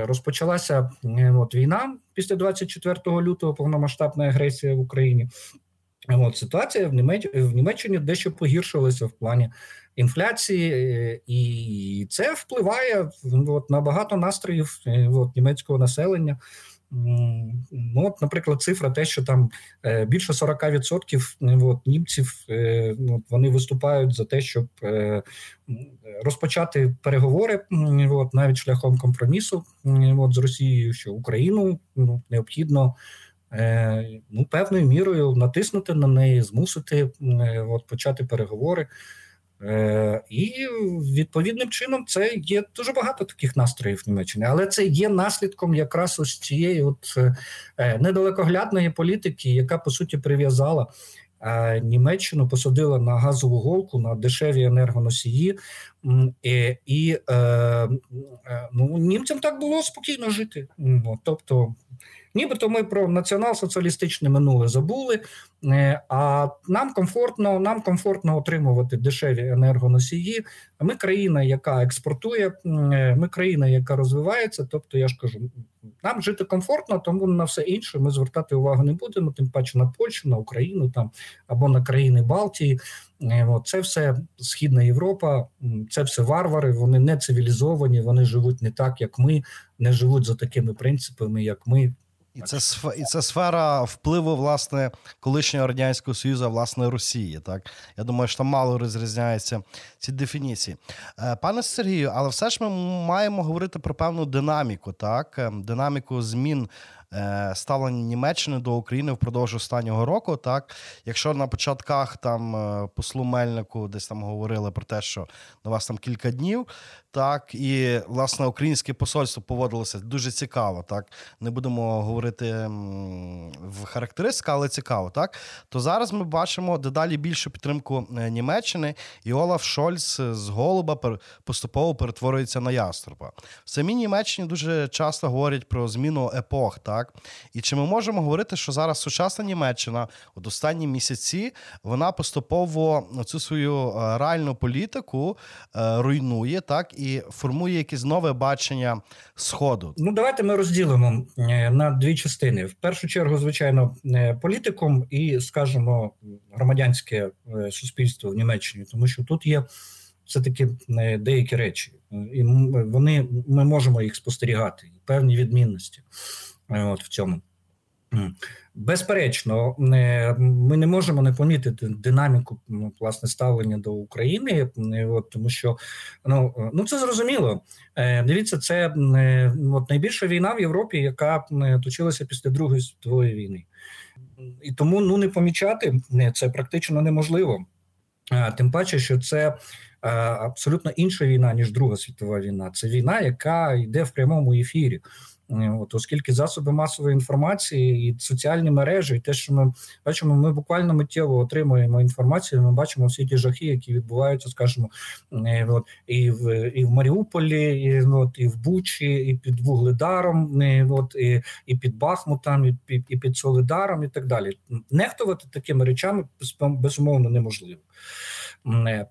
розпочалася от війна після 24 лютого повномасштабна агресія в Україні. От ситуація в Німеччині, в Німеччині дещо погіршилася в плані інфляції, е, і це впливає от, на багато настроїв е, от, німецького населення. Ну, от, Наприклад, цифра, те, що там е, більше 40% от, німців от, вони виступають за те, щоб розпочати переговори от, навіть шляхом компромісу от, з Росією, що Україну ну, необхідно. Ну, певною мірою натиснути на неї, змусити от, почати переговори. Е, І відповідним чином це є дуже багато таких настроїв в Німеччині, але це є наслідком якраз ось цієї от е, недалекоглядної політики, яка по суті прив'язала е, Німеччину, посадила на газову голку на дешеві енергоносії, і, і е, ну, німцям так було спокійно жити. Тобто Нібито ми про націонал-соціалістичне минуле забули, е, а нам комфортно нам комфортно отримувати дешеві енергоносії. Ми країна, яка експортує, е, ми країна, яка розвивається. Тобто, я ж кажу, нам жити комфортно, тому на все інше ми звертати увагу не будемо. Тим паче на Польщу, на Україну там або на країни Балтії. Е, це все східна Європа, це все варвари. Вони не цивілізовані, вони живуть не так, як ми, не живуть за такими принципами, як ми. І це і це сфера впливу власне колишнього радянського союзу, власне Росії. Так я думаю, що там мало розрізняються ці дефініції, е, пане Сергію. Але все ж ми маємо говорити про певну динаміку, так ем, динаміку змін Е, ставлення Німеччини до України впродовж останнього року. Так, якщо на початках там е, послу Мельнику десь там говорили про те, що на вас там кілька днів, так і власне українське посольство поводилося дуже цікаво. Так, не будемо говорити в характеристиках, але цікаво, так то зараз ми бачимо дедалі більшу підтримку е, Німеччини, і Олаф Шольц з голуба поступово перетворюється на яструба. В самій Німеччині дуже часто говорять про зміну епох. так? І чи ми можемо говорити, що зараз сучасна Німеччина от останні місяці вона поступово цю свою е, реальну політику е, руйнує, так і формує якесь нове бачення сходу? Ну давайте ми розділимо е, на дві частини. В першу чергу, звичайно, політикум і скажімо, громадянське суспільство в Німеччині, тому що тут є. Все таки деякі речі, і вони ми можемо їх спостерігати, певні відмінності. Е, от в цьому. Безперечно, ми не можемо не помітити динаміку ну, власне ставлення до України, от, тому що ну ну це зрозуміло. Е, дивіться, це от найбільша війна в Європі, яка точилася після Другої світової війни, і тому ну не помічати це практично неможливо. Тим паче, що це абсолютно інша війна ніж Друга світова війна. Це війна, яка йде в прямому ефірі. Е, от, Оскільки засоби масової інформації і соціальні мережі, і те, що ми бачимо, ми буквально миттєво отримуємо інформацію. Ми бачимо всі ті жахи, які відбуваються, скажімо, е, от, і в і в Маріуполі, і от, і в Бучі, і під Вугледаром, і, е, от, і, і під Бахмутом, і під, і під Солидаром, і так далі. Нехтувати такими речами безумовно неможливо.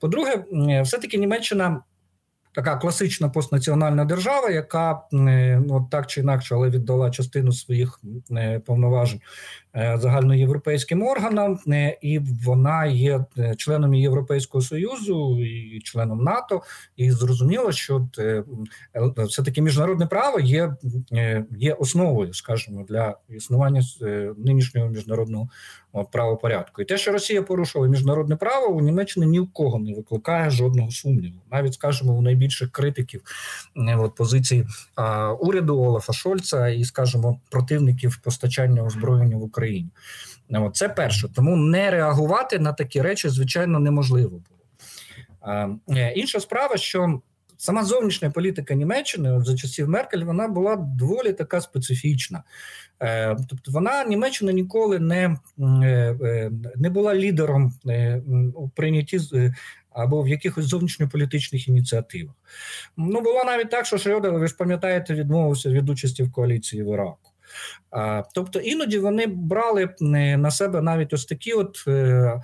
По-друге, все таки Німеччина така класична постнаціональна держава, яка ну, так чи інакше, але віддала частину своїх е, повноважень Е, загальноєвропейським органам, е, і вона є е, членом Європейського союзу і членом НАТО. І зрозуміло, що все таки міжнародне право є є основою, скажімо, для існування нинішнього міжнародного правопорядку. І те, що Росія порушила міжнародне право, у Німеччині ні в кого не викликає жодного сумніву, навіть скажімо, у найбільш найбільших критиків от, позиції уряду Олафа Шольца і, скажімо, противників постачання озброєння в Україні. От, Це перше. Тому не реагувати на такі речі, звичайно, неможливо було. Інша справа, що Сама зовнішня політика Німеччини за часів Меркель вона була доволі така специфічна. Е, тобто вона Німеччина ніколи не е, е, не була лідером у прийнятті або в якихось зовнішньополітичних ініціативах. Ну було навіть так, що Шрёдер, ви ж пам'ятаєте, відмовився від участі в коаліції в Іраку. Тобто іноді вони брали на себе навіть ось такі от е,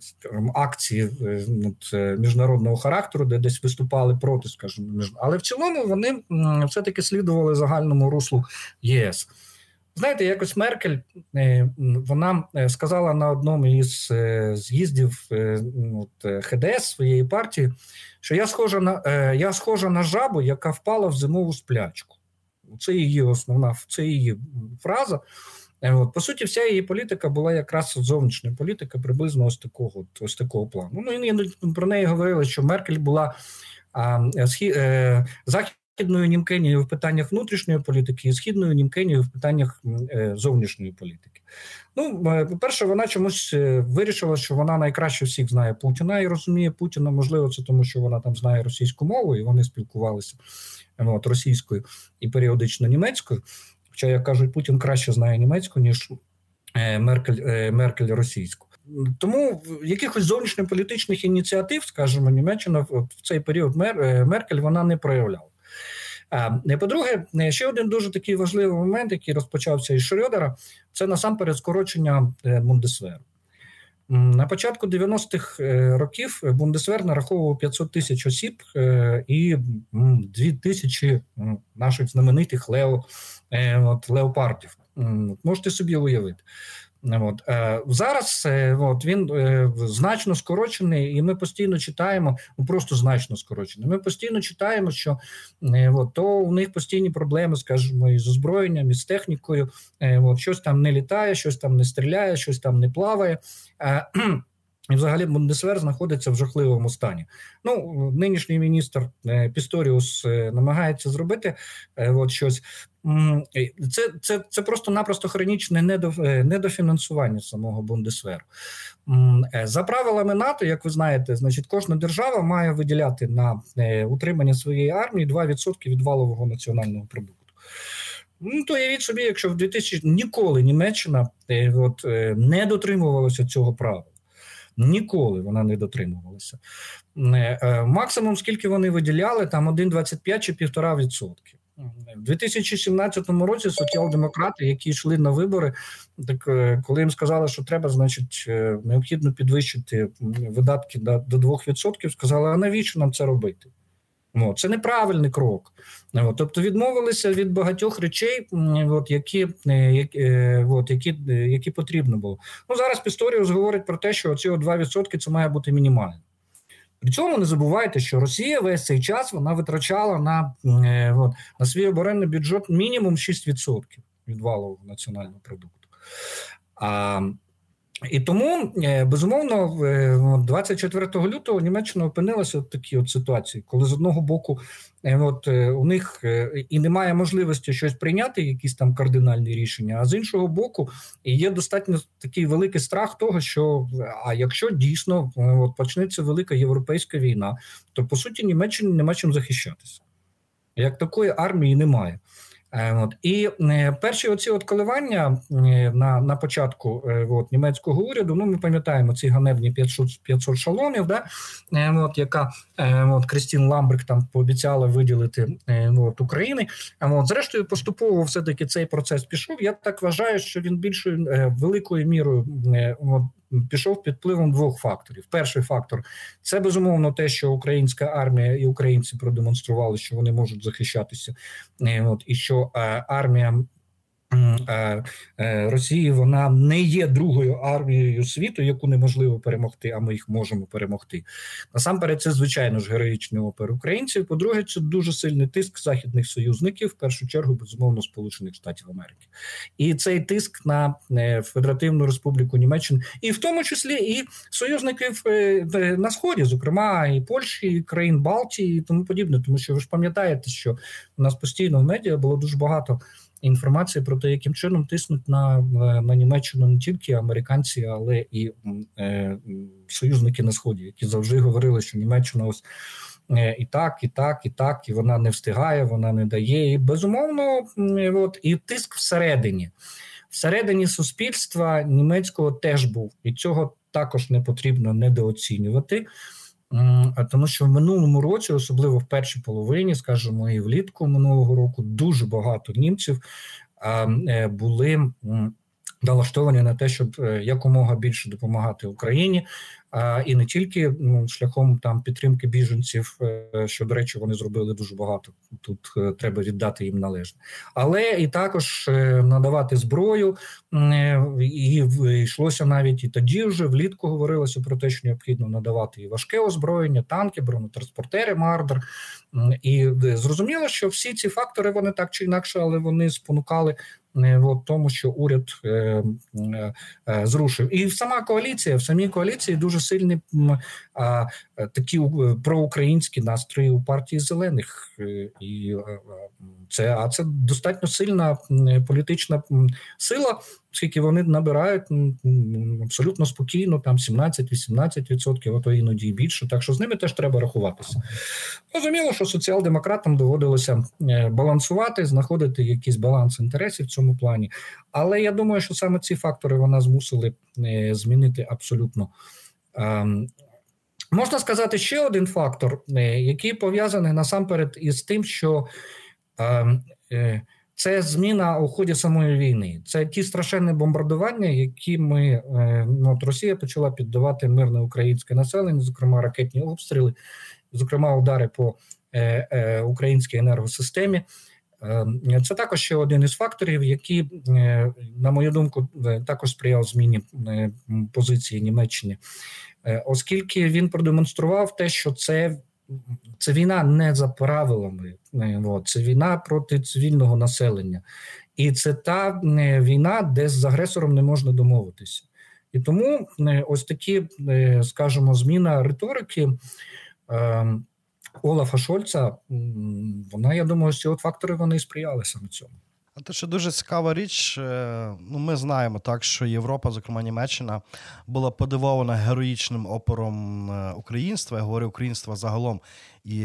скажімо, акції е, міжнародного характеру, де десь виступали проти, скажімо, але в цілому вони все-таки слідували загальному руслу ЄС. Знаєте, якось Меркель е, вона сказала на одному із з'їздів от, ХДС своєї партії, що я схожа на я схожа на жабу, яка впала в зимову сплячку. Це її основна це її фраза. Е, от, По суті, вся її політика була якраз зовнішня політика, приблизно ось такого ось такого плану. Ну і про неї говорили, що Меркель була а, схі, е, західною німкенію в питаннях внутрішньої політики і східною німкенію в питаннях е, зовнішньої політики. Ну, е, по-перше, вона чомусь е, вирішила, що вона найкраще всіх знає Путіна і розуміє Путіна. Можливо, це тому, що вона там знає російську мову, і вони спілкувалися от, російською і періодично німецькою. Хоча, як кажуть, Путін краще знає німецьку, ніж Меркель Меркель російську. Тому якихось зовнішньополітичних ініціатив, скажімо, Німеччина в цей період Меркель вона не проявляла. По-друге, ще один дуже такий важливий момент, який розпочався із Шрёдера, це насамперед скорочення Бундесверу. На початку 90-х е, років Бундесвер нараховував 500 тисяч осіб е, і 2 тисячі наших знаменитих лео, е, от, леопардів. Можете собі уявити. От. Е, зараз е, от, він е, значно скорочений, і ми постійно читаємо, ну просто значно скорочений. Ми постійно читаємо, що от, то у них постійні проблеми, скажімо, із озброєнням, із технікою. От, Щось там не літає, щось там не стріляє, щось там не плаває. (clears throat) І, взагалі, Бундесвер знаходиться в жахливому стані. Ну, нинішній міністр Пісторіус намагається зробити от щось. Це це, це просто-напросто хронічне е, недофінансування самого Бундесверу. Е, за правилами НАТО, як ви знаєте, значить кожна держава має виділяти на е, утримання своєї армії 2% від валового національного продукту. Ну, то явіть собі, якщо в 2000 ніколи Німеччина от, не дотримувалася цього правила. Ніколи вона не дотримувалася. Максимум, скільки вони виділяли, там 1,25 чи 1,5%. В 2017 році соціал-демократи, які йшли на вибори, так е, коли їм сказали, що треба, значить, е, необхідно підвищити видатки до 2%, сказали, а навіщо нам це робити? О, це неправильний крок. Тобто відмовилися від багатьох речей, от, які е, от, які, які потрібно було. Ну зараз Пісторіус говорить про те, що ці 2% це має бути мінімально. При цьому не забувайте, що Росія весь цей час вона витрачала на е, от, на свій оборонний бюджет мінімум 6% від валового національного продукту. А і тому е, безумовно, 24 е, лютого Німеччина опинилася в такій от ситуації, коли з одного боку, е, от у них і немає можливості щось прийняти, якісь там кардинальні рішення. А з іншого боку, є достатньо такий великий страх того, що а якщо дійсно от почнеться велика європейська війна, то по суті Німеччині нема чим захищатися. Як такої армії немає. Е, от і е, перші оці от коливання е, на на початку от, німецького уряду. Ну ми пам'ятаємо ці ганебні 500 500 шаломів, да от яка от Крістін Ламберг там пообіцяла виділити от України. От зрештою, поступово все таки цей процес пішов. Я так вважаю, що він більшою великою мірою от, пішов під впливом двох факторів. Перший фактор це безумовно те, що українська армія і українці продемонстрували, що вони можуть захищатися, е, от і що е, армія. Е, е, Росії вона не є другою армією світу, яку неможливо перемогти, а ми їх можемо перемогти. Насамперед, це звичайно ж героїчний опер українців. По-друге, це дуже сильний тиск західних союзників, в першу чергу, безумовно, Сполучених Штатів Америки, і цей тиск на е, Федеративну Республіку Німеччини, і в тому числі і союзників на сході, зокрема і Польщі, і країн Балтії, і тому подібне. Тому що ви ж пам'ятаєте, що у нас постійно в медіа було дуже багато інформації про те, яким чином тиснуть на на Німеччину не тільки американці, але і е, союзники на сході, які завжди говорили, що Німеччина ось. Е, і так, і так, і так, і вона не встигає, вона не дає. І безумовно, от і тиск всередині, всередині суспільства німецького теж був, і цього також не потрібно недооцінювати тому що в минулому році, особливо в першій половині, скажімо, і влітку минулого року, дуже багато німців е, були налаштовані на те, щоб е, якомога більше допомагати Україні, і не тільки ну, шляхом там підтримки біженців, е, що до речі, вони зробили дуже багато. Тут е, треба віддати їм належне, але і також надавати зброю, і йшлося навіть і тоді вже влітку говорилося про те, що необхідно надавати і важке озброєння, танки, бронетранспортери, мардер. І зрозуміло, що всі ці фактори вони так чи інакше, але вони спонукали Е, от тому, що уряд е, е, е, зрушив, і сама коаліція в самій коаліції дуже сильні такі проукраїнські настрої у партії зелених, і це а це достатньо сильна політична сила оскільки вони набирають абсолютно спокійно, там 17-18%, а то іноді більше. Так що з ними теж треба рахуватися. Розуміло, що соціал-демократам доводилося е, балансувати, знаходити якийсь баланс інтересів в цьому плані. Але я думаю, що саме ці фактори вона змусили е, змінити абсолютно. Ем, можна сказати ще один фактор, е, який пов'язаний насамперед із тим, що ем, це зміна у ході самої війни. Це ті страшенні бомбардування, які ми е, ну, от Росія почала піддавати мирне українське населення, зокрема ракетні обстріли, зокрема удари по е, е, українській енергосистемі. Е, це також ще один із факторів, які, е, на мою думку, також сприяв зміні позиції Німеччини, оскільки він продемонстрував те, що це це війна не за правилами, е, це війна проти цивільного населення, і це та е, війна, де з агресором не можна домовитися. І тому е, ось такі, скажімо, зміна риторики ем, Олафа Шольца, вона, я думаю, от фактори вони сприяли саме цьому. А Це ще дуже цікава річ. Е, ну, Ми знаємо так, що Європа, зокрема Німеччина, була подивована героїчним опором е, українства. Я говорю українства загалом і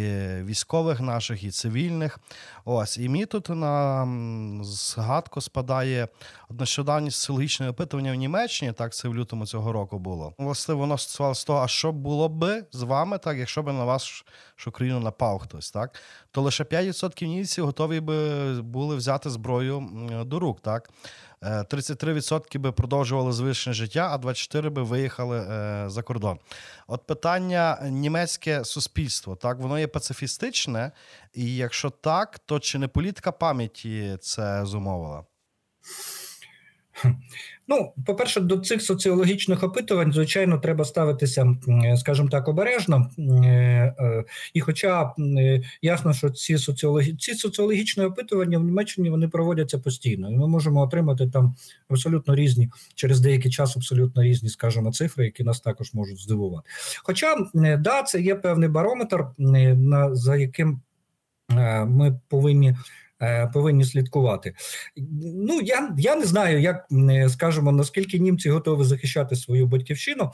військових наших, і цивільних. Ось і мені тут на згадку спадає нещодавні соціологічне опитування в Німеччині. Так це в лютому цього року було. Власне, воно стосувалося того, а що було би з вами, так якщо б на вас що країну напав хтось, так то лише 5% німців готові би були взяти зброю до рук, так. 33% е, би продовжували звичне життя, а 24% би виїхали е, за кордон. От питання німецьке суспільство, так воно є пацифістичне, і якщо так, то чи не політика пам'яті це зумовила? (laughs) Ну, по-перше, до цих соціологічних опитувань, звичайно, треба ставитися, скажімо так, обережно. Е, е, і, хоча ясно, що ці соціологі... ці соціологічні опитування в Німеччині вони проводяться постійно, і ми можемо отримати там абсолютно різні через деякий час, абсолютно різні, скажімо, цифри, які нас також можуть здивувати. Хоча да, це є певний барометр, за яким е, ми повинні Е, повинні слідкувати. Ну я я не знаю, як скажемо, наскільки німці готові захищати свою батьківщину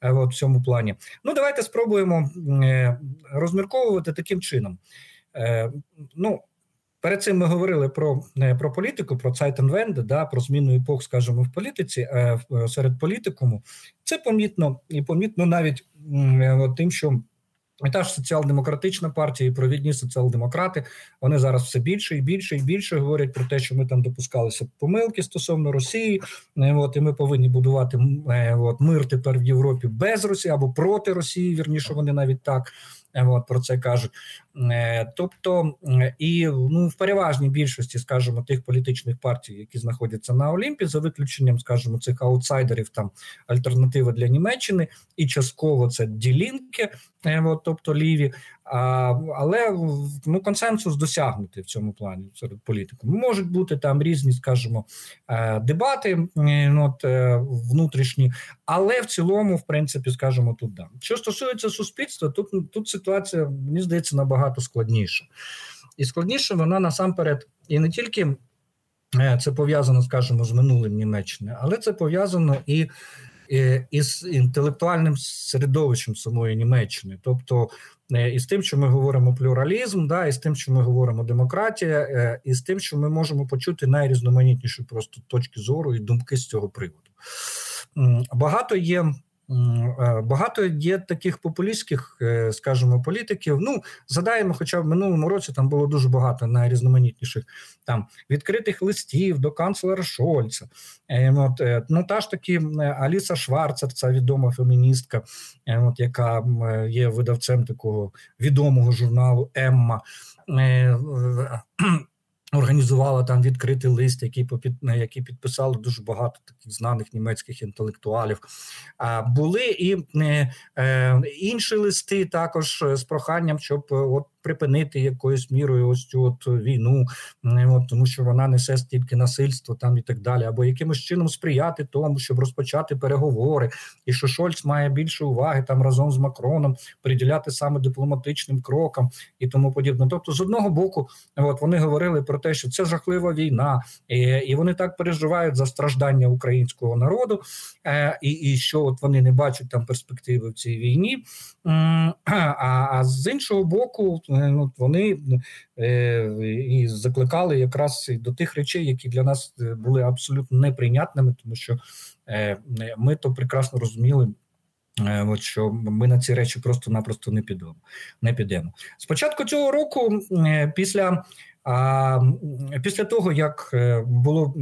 е, от в цьому плані. Ну давайте спробуємо е, розмірковувати таким чином. Ну, Перед цим ми говорили про про політику, про Zeitenwende, да, про зміну епох, скажімо, в політиці серед політикуму. Це помітно і помітно навіть тим, що і та ж соціал-демократична партія і провідні соціал-демократи вони зараз все більше і більше і більше говорять про те, що ми там допускалися помилки стосовно Росії. Е, от і ми повинні будувати е, от, мир тепер в Європі без Росії або проти Росії. Вірніше вони навіть так От про це кажуть. Тобто, і ну в переважній більшості, скажімо, тих політичних партій, які знаходяться на Олімпі, за виключенням, скажімо, цих аутсайдерів, там альтернатива для Німеччини, і частково це ділінки, от, тобто ліві. Але ну консенсус досягнути в цьому плані серед політиків. Можуть бути там різні, скажімо, е, дебати от, е, внутрішні, але в цілому, в принципі, скажімо, тут да. Що стосується суспільства, тут тут ситуація мені здається набагато складніша, і складніше вона насамперед і не тільки е, це пов'язано, скажімо, з минулим Німеччини, але це пов'язано і із інтелектуальним середовищем самої Німеччини, тобто і з тим, що ми говоримо плюралізм, да, і з тим, що ми говоримо демократія, е, і з тим, що ми можемо почути найрізноманітніші просто точки зору і думки з цього приводу. Багато є Е, багато є таких популістських, е, скажімо, політиків. Ну згадаємо, хоча в минулому році там було дуже багато найрізноманітніших там відкритих листів до канцлера Шольца. Е, от, Ну та ж таки Аліса Шварцер, ця відома феміністка, от яка є видавцем такого відомого журналу Емма організувала там відкритий лист, який попід, який підписали дуже багато таких знаних німецьких інтелектуалів. А були і е, е, інші листи також з проханням, щоб от припинити якоюсь мірою ось цю от війну, от, тому що вона несе стільки насильства там і так далі, або якимось чином сприяти тому, щоб розпочати переговори, і що Шольц має більше уваги там разом з Макроном приділяти саме дипломатичним крокам і тому подібне. Тобто, з одного боку, от вони говорили про те, що це жахлива війна, і, і вони так переживають за страждання українського народу, е, і, і що от вони не бачать там перспективи в цій війні. (clears throat) А, а з іншого боку, ну, вони е, і закликали якраз до тих речей, які для нас е, були абсолютно неприйнятними, тому що е, ми то прекрасно розуміли. От що ми на ці речі просто-напросто не підемо. Не підемо. Спочатку цього року, після а, після того як було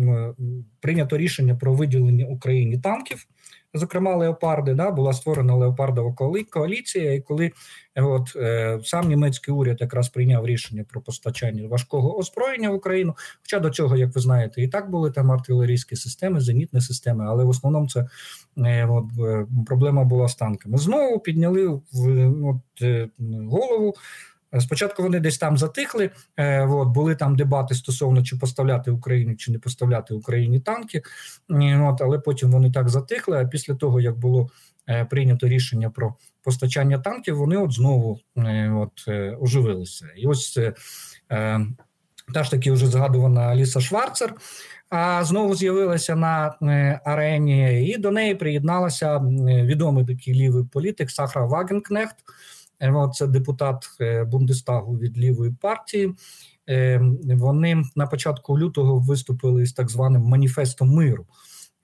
прийнято рішення про виділення Україні танків, зокрема леопарди, да, була створена леопардова коаліція, і коли от е, сам німецький уряд якраз прийняв рішення про постачання важкого озброєння в Україну. Хоча до цього, як ви знаєте, і так були там артилерійські системи, зенітні системи, але в основному це е, от, е, проблема була з танками. Знову підняли от, е, голову. Спочатку вони десь там затихли. Е, от, були там дебати стосовно чи поставляти Україні, чи не поставляти Україні танки. От, але потім вони так затихли. А після того як було е, прийнято рішення про постачання танків, вони от знову е, от оживилися. І ось та ж таки вже згадувана Аліса Шварцер. А знову з'явилася на арені, і до неї приєдналася відомий такий лівий політик Сахра Вагенкнехт. Це депутат е, Бундестагу від лівої партії. Е, вони на початку лютого виступили з так званим маніфестом миру.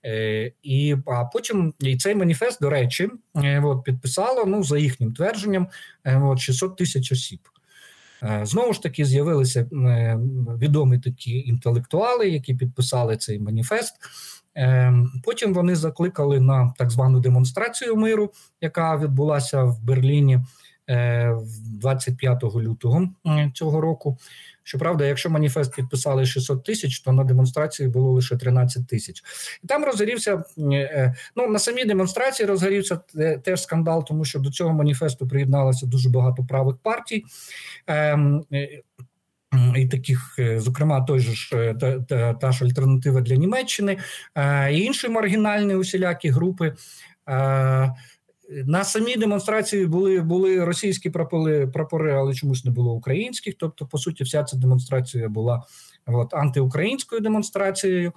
Е, і а потім і цей маніфест, до речі, от підписало ну за їхнім твердженням от 600 тисяч осіб. Знову ж таки, з'явилися відомі такі інтелектуали, які підписали цей маніфест. Потім вони закликали на так звану демонстрацію миру, яка відбулася в Берліні. 25 е, лютого цього року. Щоправда, якщо маніфест підписали 600 тисяч, то на демонстрації було лише 13 тисяч. І там розгорівся е, ну на самій демонстрації розгорівся теж скандал, тому що до цього маніфесту приєдналося дуже багато правих партій. Ем, і таких, е, зокрема, той ж та, та, та ж альтернатива для Німеччини, і інші маргінальні усілякі групи. На самій демонстрації були були російські прапори, прапори, але чомусь не було українських. Тобто, по суті, вся ця демонстрація була от, антиукраїнською демонстрацією.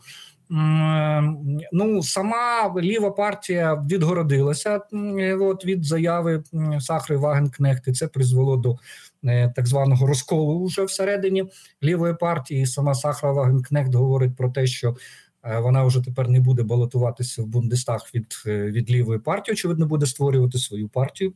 Ну, сама ліва партія відгородилася от, від заяви Сахри Вагенкнехти. Це призвело до е, так званого розколу вже всередині лівої партії. Сама Сахра Вагенкнехт говорить про те, що вона вже тепер не буде балотуватися в Бундестаг від е, від лівої партії. Очевидно, буде створювати свою партію.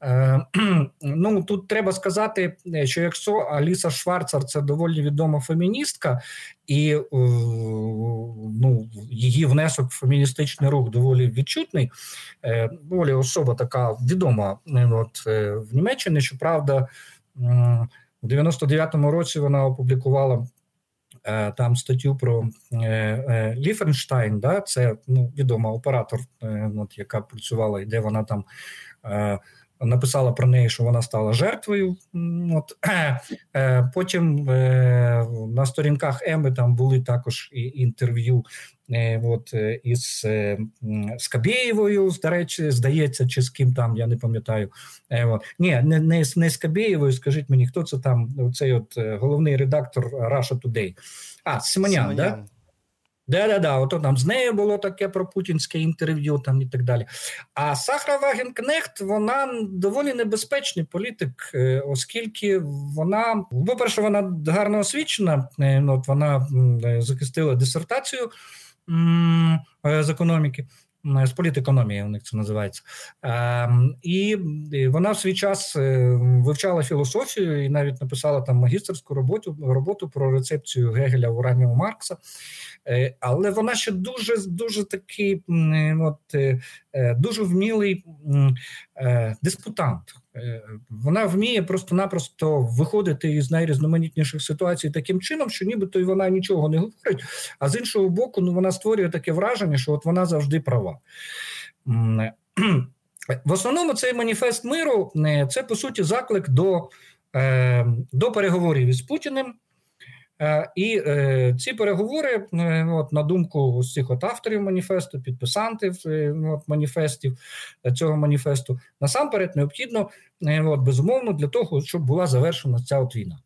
(clears throat) Ну тут треба сказати, що якщо Аліса Шварцер це доволі відома феміністка, і ну, її внесок в феміністичний рух доволі відчутний, доволі особа така відома от, в Німеччині. Щоправда, у 99-му році вона опублікувала Е, там статтю про е, е, Ліфенштайн, да, це ну, відома оператор, от, яка працювала, і де вона там. Написала про неї, що вона стала жертвою. От (clears throat) Потім на сторінках Еми там були також інтерв'ю от, із Скабєєвою, до речі, здається, чи з ким там, я не пам'ятаю. Ні, не не, не Скабєєвою, скажіть мені, хто це там, цей головний редактор Russia Today. А, Симонян, так? Да? Да, да, да, ото там з нею було таке про путінське інтерв'ю, там і так далі. А Сахра Вагенкнехт, вона доволі небезпечний політик, е, оскільки вона, по-перше, вона гарно освічена. Е, от вона е, захистила дисертацію з економіки з політекономії, у них це називається. Ем, і вона в свій час вивчала філософію і навіть написала там магістерську роботу роботу про рецепцію Гегеля у раннього Маркса. Е, але вона ще дуже дуже такий от, е, дуже вмілий диспутант. Вона вміє просто-напросто виходити із найрізноманітніших ситуацій таким чином, що нібито й вона нічого не говорить, а з іншого боку, ну вона створює таке враження, що от вона завжди права. В основному цей маніфест миру це по суті заклик до, до переговорів із Путіним. Е, і е, ці переговори, е, от на думку усіх от авторів маніфесту, підписантів от, маніфестів цього маніфесту, насамперед необхідно от, безумовно для того, щоб була завершена ця от війна.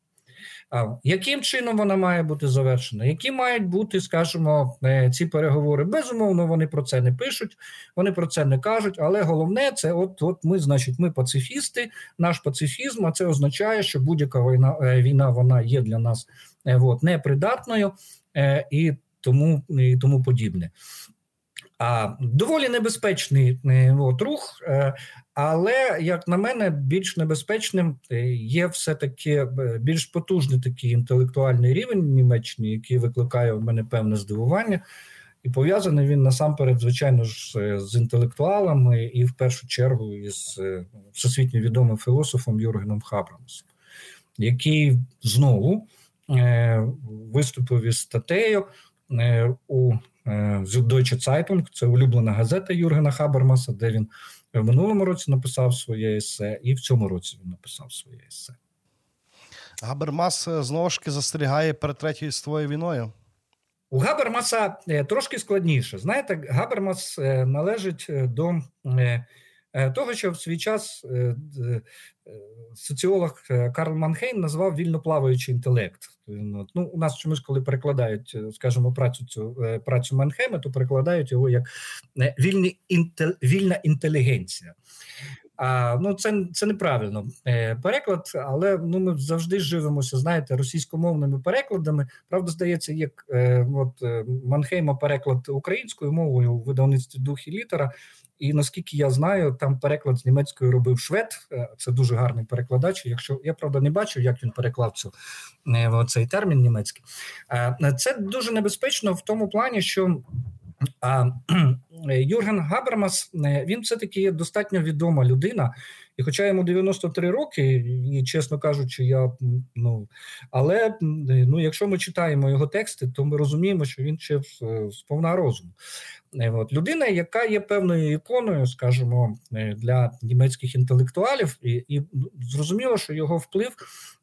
Яким чином вона має бути завершена? Які мають бути, скажімо, е, ці переговори? Безумовно, вони про це не пишуть, вони про це не кажуть. Але головне, це от от ми, значить, ми пацифісти, наш пацифізм. А це означає, що будь-яка війна е, війна вона є для нас е, от, непридатною і тому і тому подібне. А доволі небезпечний от, рух, але, як на мене, більш небезпечним е, є все-таки е, більш потужний такий інтелектуальний рівень в Німеччині, який викликає в мене певне здивування. І пов'язаний він насамперед, звичайно ж, з інтелектуалами, і в першу чергу із е, всесвітньо відомим філософом Юргеном Хабрамсом, який знову виступив із статтею у Deutsche Zeitung, це улюблена газета Юргена Хабермаса, де він в минулому році написав своє есе, і в цьому році він написав своє есе. Габермас е, знову ж таки застерігає перед третьою світовою війною. У Габермаса е, трошки складніше. Знаєте, Габермас е, належить до того, що в свій час соціолог Карл Манхейм назвав вільноплаваючий інтелект. Ну, У нас чомусь, коли перекладають, скажімо, працю цю працю Манхейма, то перекладають його як вільний вільна інтелігенція. А ну це це неправильно е, переклад, але ну ми завжди живимося, знаєте, російськомовними перекладами. Правда, здається, як е, от е, Манхейма переклад українською мовою у видавництві дух і літера. І наскільки я знаю, там переклад з німецької робив швед. Е, це дуже гарний перекладач. Якщо я правда не бачив, як він переклав цю е, цей термін німецький, е, це дуже небезпечно в тому плані, що. Юрген Габермас він все таки є достатньо відома людина, і, хоча йому 93 роки, і чесно кажучи, я ну але ну, якщо ми читаємо його тексти, то ми розуміємо, що він ще сповна розуму. Е, от людина, яка є певною іконою, скажімо, е, для німецьких інтелектуалів, і і зрозуміло, що його вплив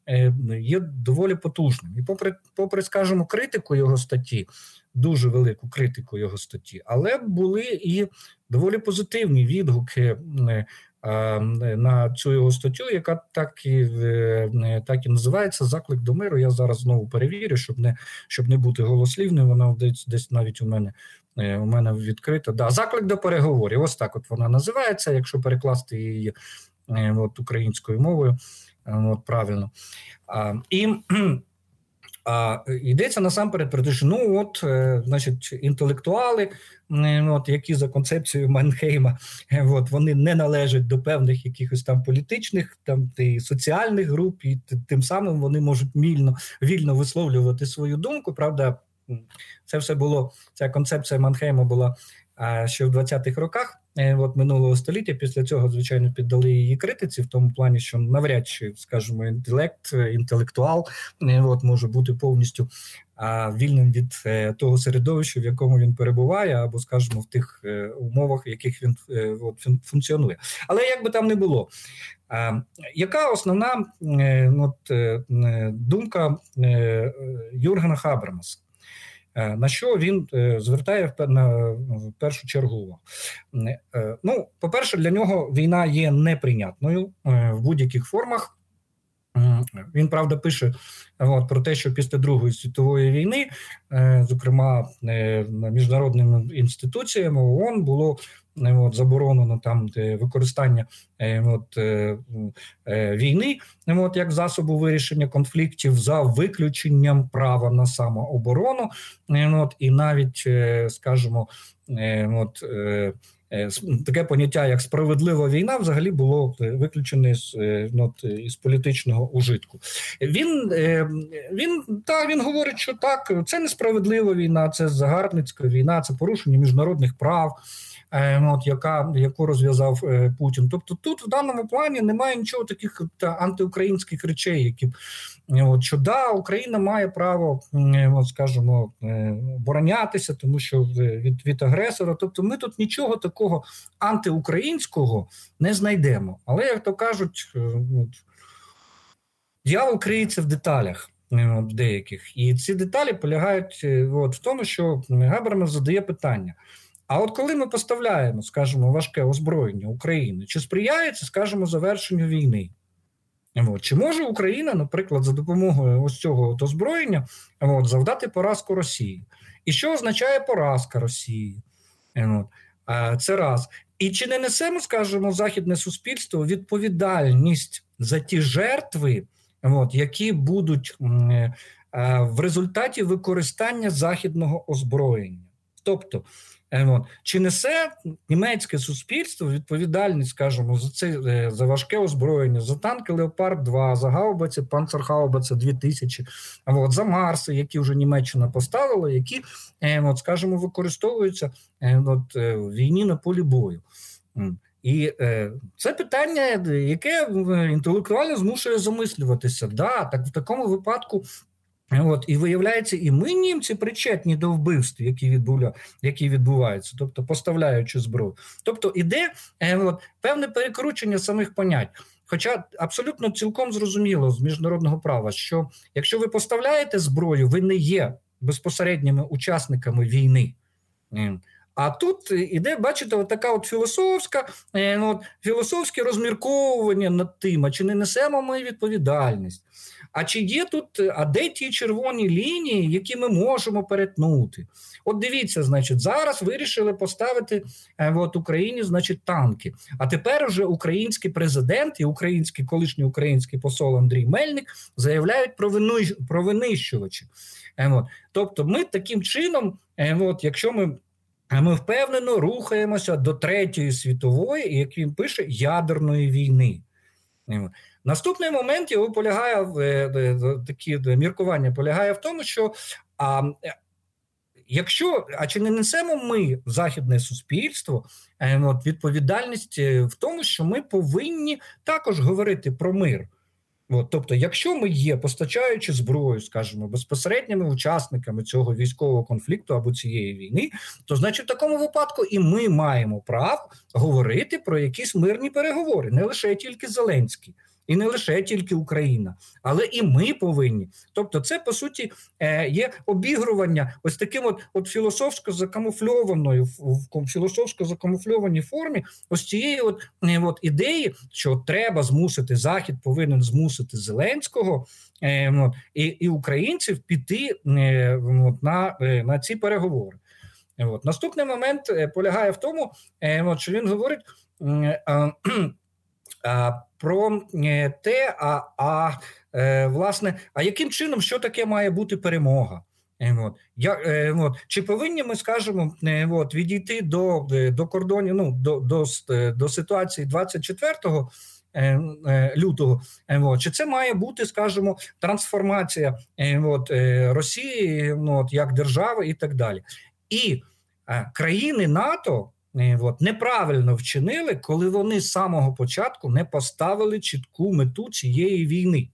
е, є доволі потужним. І, попри, попри, скажімо, критику його статті, дуже велику критику його статті, але були і доволі позитивні відгуки. На цю його статтю, яка так і так і називається заклик до миру. Я зараз знову перевірю, щоб не щоб не бути голослівним. Вона десь десь навіть у мене Е, у мене відкрита. Да, Заклик до переговорів. Ось так от вона називається, якщо перекласти її е, от, українською мовою. Е, от, Правильно. А, І А йдеться насамперед про те, що ну от, значить, інтелектуали, от які за концепцією Манхейма, от вони не належать до певних якихось там політичних, там і соціальних груп, і тим самим вони можуть вільно, вільно висловлювати свою думку. Правда, це все було ця концепція Манхейма була ще в 20-х роках. Е, от минулого століття після цього, звичайно, піддали її критиці в тому плані, що навряд чи, скажімо, інтелект, інтелектуал е, от може бути повністю вільним від е, того середовища, в якому він перебуває, або, скажімо, в тих умовах, в яких він от, функціонує. Але як би там не було, яка основна от, думка Юргена Хабермаса? Е, на що він е, звертає в першу чергу? Е, ну, по-перше, для нього війна є неприйнятною в будь-яких формах. Він правда пише от, про те, що після Другої світової війни, зокрема міжнародними інституціями ООН було от, заборонено там використання от, війни от, як засобу вирішення конфліктів за виключенням права на самооборону, от, і навіть, скажімо, от. Е, таке поняття, як справедлива війна, взагалі було е, виключене з е, ну, із політичного ужитку. Він він та він говорить, що так, це несправедлива війна, це загарбницька війна, це порушення міжнародних прав. Е, от яка яку розв'язав е, Путін. Тобто, тут в даному плані немає нічого таких та антиукраїнських речей, які е, от що да, Україна має право, от скажімо, оборонятися, тому що від від агресора. Тобто, ми тут нічого такого антиукраїнського не знайдемо. Але як то кажуть, от, дьявол криється в деталях. Деяких і ці деталі полягають от в тому, що Габерман задає питання: а от коли ми поставляємо, скажімо, важке озброєння України, чи сприяє це, скажімо, завершенню війни? От. Чи може Україна, наприклад, за допомогою ось цього от озброєння от, завдати поразку Росії? І що означає поразка Росії? От. Це раз. І чи не несемо, скажімо, західне суспільство відповідальність за ті жертви, от, які будуть е, в результаті використання західного озброєння? Тобто чи несе німецьке суспільство відповідальність, скажімо, за це е, за важке озброєння, за танки Леопард 2 за гаубиці Панцергаубиці 2000, от, за Марси, які вже Німеччина поставила, які, е, от, скажімо, використовуються от, в війні на полі бою. І е, це питання, яке інтелектуально змушує замислюватися. Да, так в такому випадку От і виявляється, і ми німці причетні до вбивств, які відбуля, які відбуваються, тобто поставляючи зброю. Тобто іде е, от, певне перекручення самих понять. Хоча абсолютно цілком зрозуміло з міжнародного права, що якщо ви поставляєте зброю, ви не є безпосередніми учасниками війни. А тут іде, бачите, от така от філософська, е, от, філософське розмірковування над тим, а чи не несемо ми відповідальність. А чи є тут, а де ті червоні лінії, які ми можемо перетнути? От дивіться, значить, зараз вирішили поставити е, от Україні, значить, танки. А тепер вже український президент і український колишній український посол Андрій Мельник заявляють про вину, про винищувачі. Е, от. Тобто, ми таким чином, е, от, якщо ми. Ми впевнено рухаємося до третьої світової, як він пише, ядерної війни. Наступний момент його полягає в е, такі міркування полягає в тому, що а, якщо а чи не несемо ми західне суспільство е, от, відповідальність е, в тому, що ми повинні також говорити про мир. От, Тобто, якщо ми є постачаючи зброю, скажімо, безпосередніми учасниками цього військового конфлікту або цієї війни, то значить в такому випадку і ми маємо право говорити про якісь мирні переговори, не лише тільки Зеленський і не лише тільки Україна, але і ми повинні. Тобто, це по суті е, є обігрування ось таким, от от філософсько закамуфльованою в філософсько закамуфльованій формі, ось цієї от, е, от ідеї, що треба змусити захід, повинен змусити Зеленського е, і і українців піти на, на ці переговори. От. Наступний момент полягає в тому, що він говорить про е, те, а а власне, а яким чином що таке має бути перемога? От. Я, от. Чи повинні ми скажемо от, відійти до до кордонів ну, до до, до ситуації 24-го лютого? От. Чи це має бути, скажімо, трансформація от, Росії от, як держави і так далі? І країни НАТО от, неправильно вчинили, коли вони з самого початку не поставили чітку мету цієї війни.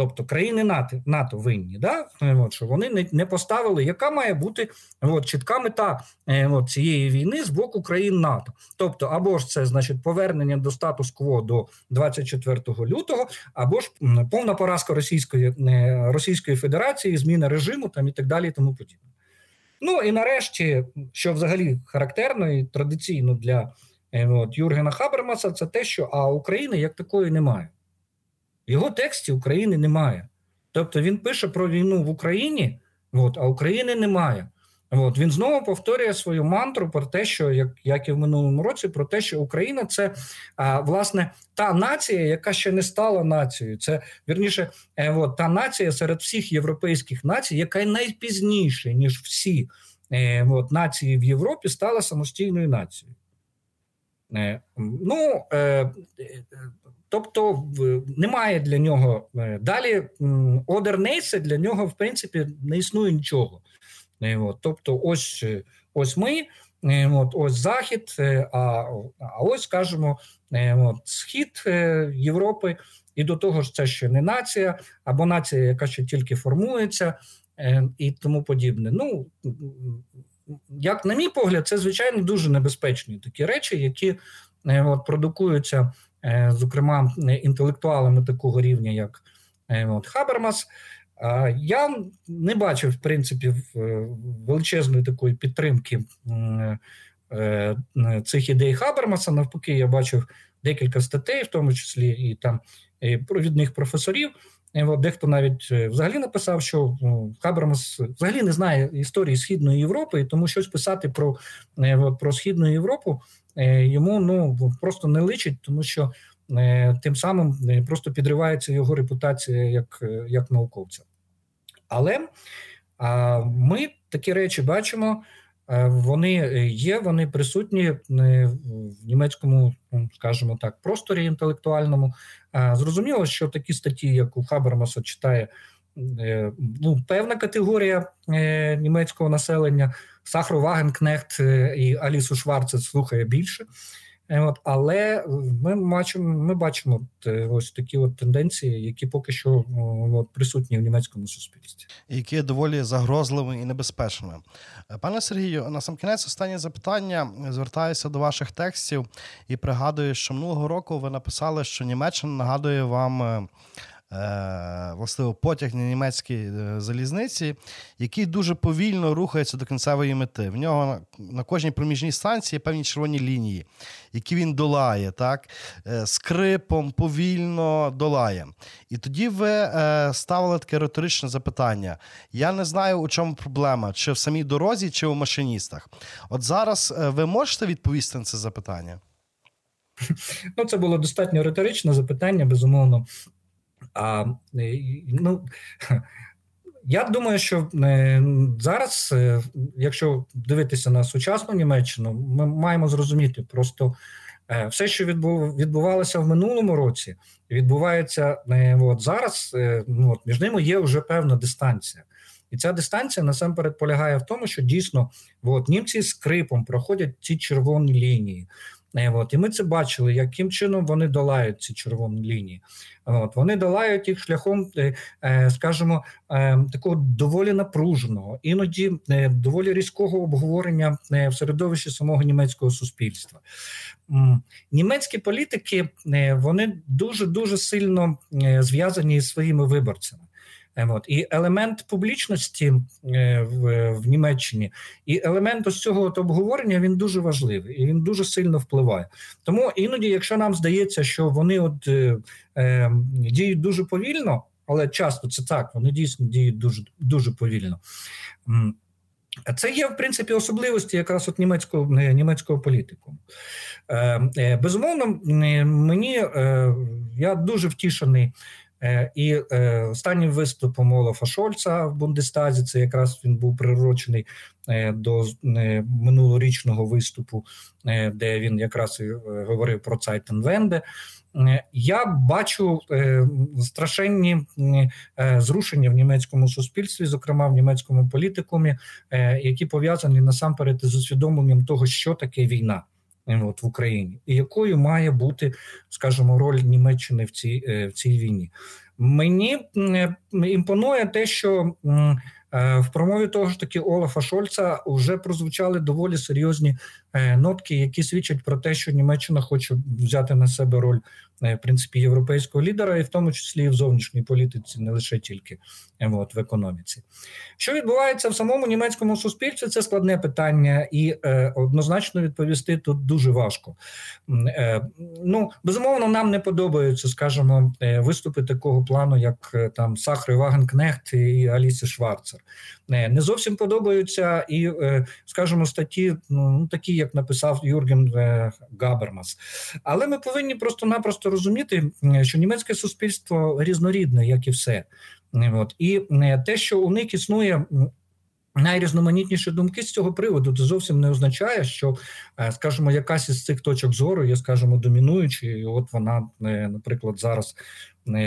Тобто країни НАТО НАТО винні, да? от, що вони не не поставили, яка має бути от, чітка мета е, от, цієї війни з боку країн НАТО. Тобто, або ж це значить повернення до статус-кво до 24 лютого, або ж повна поразка Російської е, Російської Федерації, зміна режиму там і так далі, і тому подібне. Ну і нарешті, що взагалі характерно і традиційно для е, от, Юргена Хабермаса, це те, що а України як такої немає. В його тексті України немає. Тобто він пише про війну в Україні, от, а України немає. От він знову повторює свою мантру про те, що як як і в минулому році, про те, що Україна це а, власне та нація, яка ще не стала нацією. Це вірніше, е, от, та нація серед всіх європейських націй, яка найпізніше ніж всі е, от, нації в Європі стала самостійною нацією. Е, ну, е, Тобто немає для нього е, далі одернейси для нього, в принципі, не існує нічого. Е, от, Тобто, ось е, ось ми, от, ось Захід, а а ось скажімо, от, схід Європи, і до того ж, це ще не нація, або нація, яка ще тільки формується, і тому подібне. Ну, як на мій погляд, це звичайно дуже небезпечні такі речі, які от, продукуються. Е, зокрема інтелектуалами такого рівня, як е, от, Хабермас. Я не бачив, в принципі, величезної такої підтримки цих ідей Хабермаса. Навпаки, я бачив декілька статей, в тому числі і там провідних професорів. Дехто навіть е, взагалі написав, що ну, Хабермас взагалі не знає історії Східної Європи, і тому щось писати про про Східну Європу Е, йому ну просто не личить, тому що е, тим самим е, просто підривається його репутація як, як науковця. Але ми такі речі бачимо. Вони є, вони присутні в німецькому, ну, скажімо так, просторі інтелектуальному. Зрозуміло, що такі статті, як у Хабермаса, читає ну, певна категорія німецького населення. Сахру Вагенкнехт е, і Алісу Шварце слухає більше. Е, от, Але ми бачимо ми бачимо е, ось такі от тенденції, які поки що от, присутні в німецькому суспільстві, які доволі загрозливими і небезпечними. Пане Сергію, на сам кінець останнє запитання. Звертаюся до ваших текстів і пригадую, що минулого року ви написали, що Німеччина нагадує вам Е, властиво потяг на німецькій е, залізниці, який дуже повільно рухається до кінцевої мети. В нього на кожній проміжній станції є певні червоні лінії, які він долає, так? Е, скрипом повільно долає. І тоді ви ставили таке риторичне запитання. Я не знаю, у чому проблема, чи в самій дорозі, чи у машиністах. От зараз ви можете відповісти на це запитання? Ну, це було достатньо риторичне запитання, безумовно. А ну (laughs) я думаю, що е, зараз, е, якщо дивитися на сучасну Німеччину, ми маємо зрозуміти просто е, все, що відбувалося в минулому році, відбувається от зараз. Ну, от між ними є вже певна дистанція. І ця дистанція насамперед полягає в тому, що дійсно от, німці скрипом проходять ці червоні лінії. Е, от, І ми це бачили, яким чином вони долають ці червоні лінії. От, Вони долають їх шляхом, е, е, скажімо, такого доволі напруженого, іноді доволі різкого обговорення в середовищі самого німецького суспільства. Німецькі політики вони дуже дуже сильно зв'язані зі своїми виборцями. Е, от. І елемент публічності е, в в Німеччині, і елемент ось цього от обговорення він дуже важливий і він дуже сильно впливає. Тому іноді, якщо нам здається, що вони от е, е, діють дуже повільно, але часто це так, вони дійсно діють дуже дуже повільно. Це є в принципі особливості якраз от німецького німецького політику. Безумовно, мені я дуже втішений І останнім виступом Олафа Шольца в Бундестазі це якраз він був прирочений до минулорічного виступу, де він якраз і говорив про Цайтенвенде. Я бачу страшенні зрушення в німецькому суспільстві, зокрема в німецькому політикумі, які пов'язані насамперед з усвідомленням того, що таке війна. От в Україні, і якою має бути, скажімо, роль Німеччини в цій в цій війні? Мені імпонує те, що в промові того ж таки Олафа Шольца вже прозвучали доволі серйозні нотки, які свідчать про те, що Німеччина хоче взяти на себе роль в принципі європейського лідера, і в тому числі і в зовнішній політиці, не лише тільки от, в економіці. Що відбувається в самому німецькому суспільстві? Це складне питання, і е, однозначно відповісти тут дуже важко. Е, ну безумовно, нам не подобаються, скажімо, виступи такого плану, як там Сахри Вагенкнехт і Алісі Шварцер. Не зовсім подобаються і, скажімо, статті, ну такі, як написав Юрген Габермас. Але ми повинні просто-напросто розуміти, що німецьке суспільство різнорідне, як і все. От. І те, що у них існує. Найрізноманітніші думки з цього приводу це зовсім не означає, що, скажімо, якась із цих точок зору є, скажімо, домінуючою, і от вона, наприклад, зараз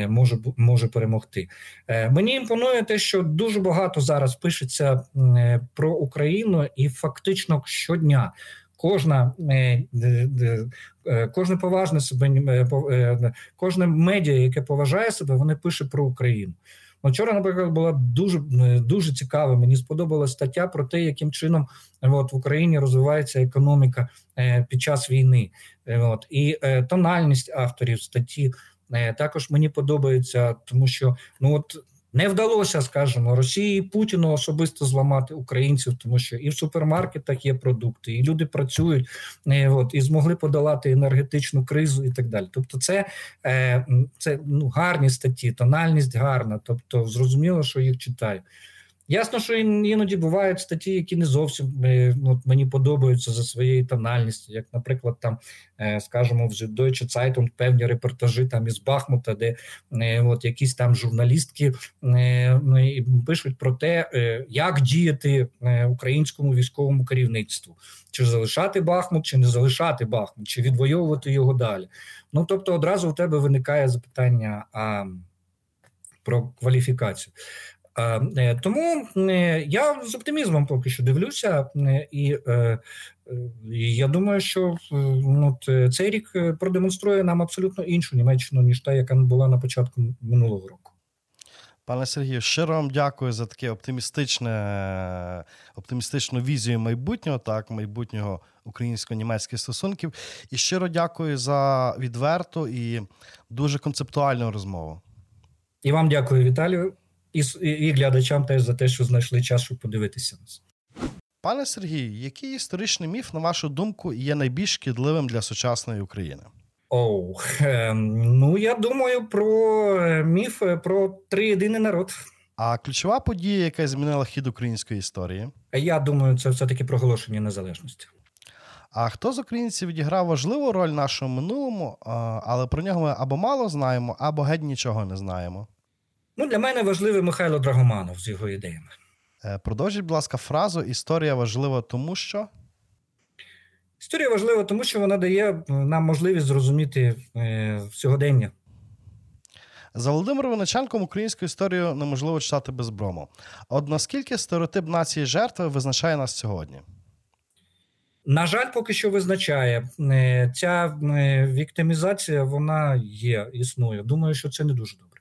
може може перемогти. Мені імпонує те, що дуже багато зараз пишеться про Україну, і фактично щодня кожна е, е, кожне поважне себе е, кожне медіа, яке поважає себе, вони пише про Україну. Вчора, наприклад, була дуже дуже цікава. Мені сподобалася стаття про те, яким чином от, в Україні розвивається економіка під час війни. От, І тональність авторів статті також мені подобається, тому що ну от не вдалося, скажімо, Росії Путіну особисто зламати українців, тому що і в супермаркетах є продукти, і люди працюють, і, е, от і змогли подолати енергетичну кризу і так далі. Тобто, це е, це ну гарні статті, тональність гарна. Тобто, зрозуміло, що їх читаю. Ясно, що іноді бувають статті, які не зовсім е, ну, мені подобаються за своєю тональністю, як, наприклад, там, е, скажімо, в Deutsche Zeitung певні репортажі там із Бахмута, де е, от якісь там журналістки ну, пишуть про те, як діяти українському військовому керівництву, чи залишати Бахмут, чи не залишати Бахмут, чи відвоювати його далі. Ну тобто, одразу у тебе виникає запитання а, про кваліфікацію. Е, тому е, я з оптимізмом поки що дивлюся, е, і я думаю, що ну, цей рік продемонструє нам абсолютно іншу Німеччину, ніж та, яка була на початку минулого року. Пане Сергію, щиро вам дякую за таке оптимістичне, оптимістичну візію майбутнього, так, майбутнього українсько-німецьких стосунків. І щиро дякую за відверту і дуже концептуальну розмову. І вам дякую, Віталію і і глядачам теж за те, що знайшли час, щоб подивитися нас. Пане Сергію, який історичний міф, на вашу думку, є найбільш шкідливим для сучасної України? Оу, oh, ну я думаю про е, міф е, про триєдиний народ. А ключова подія, яка змінила хід української історії? Я думаю, це все-таки проголошення незалежності. А хто з українців відіграв важливу роль в нашому минулому, але про нього ми або мало знаємо, або геть нічого не знаємо? Ну, Для мене важливий Михайло Драгоманов з його ідеями. Е, продовжіть, будь ласка, фразу Історія важлива, тому що. Історія важлива, тому що вона дає е, нам можливість зрозуміти е, сьогодення. За Володимиром Виниченком українську історію неможливо читати без брому. От наскільки стереотип нації жертви визначає нас сьогодні? На жаль, поки що визначає. Ця віктимізація вона є, існує. Думаю, що це не дуже добре.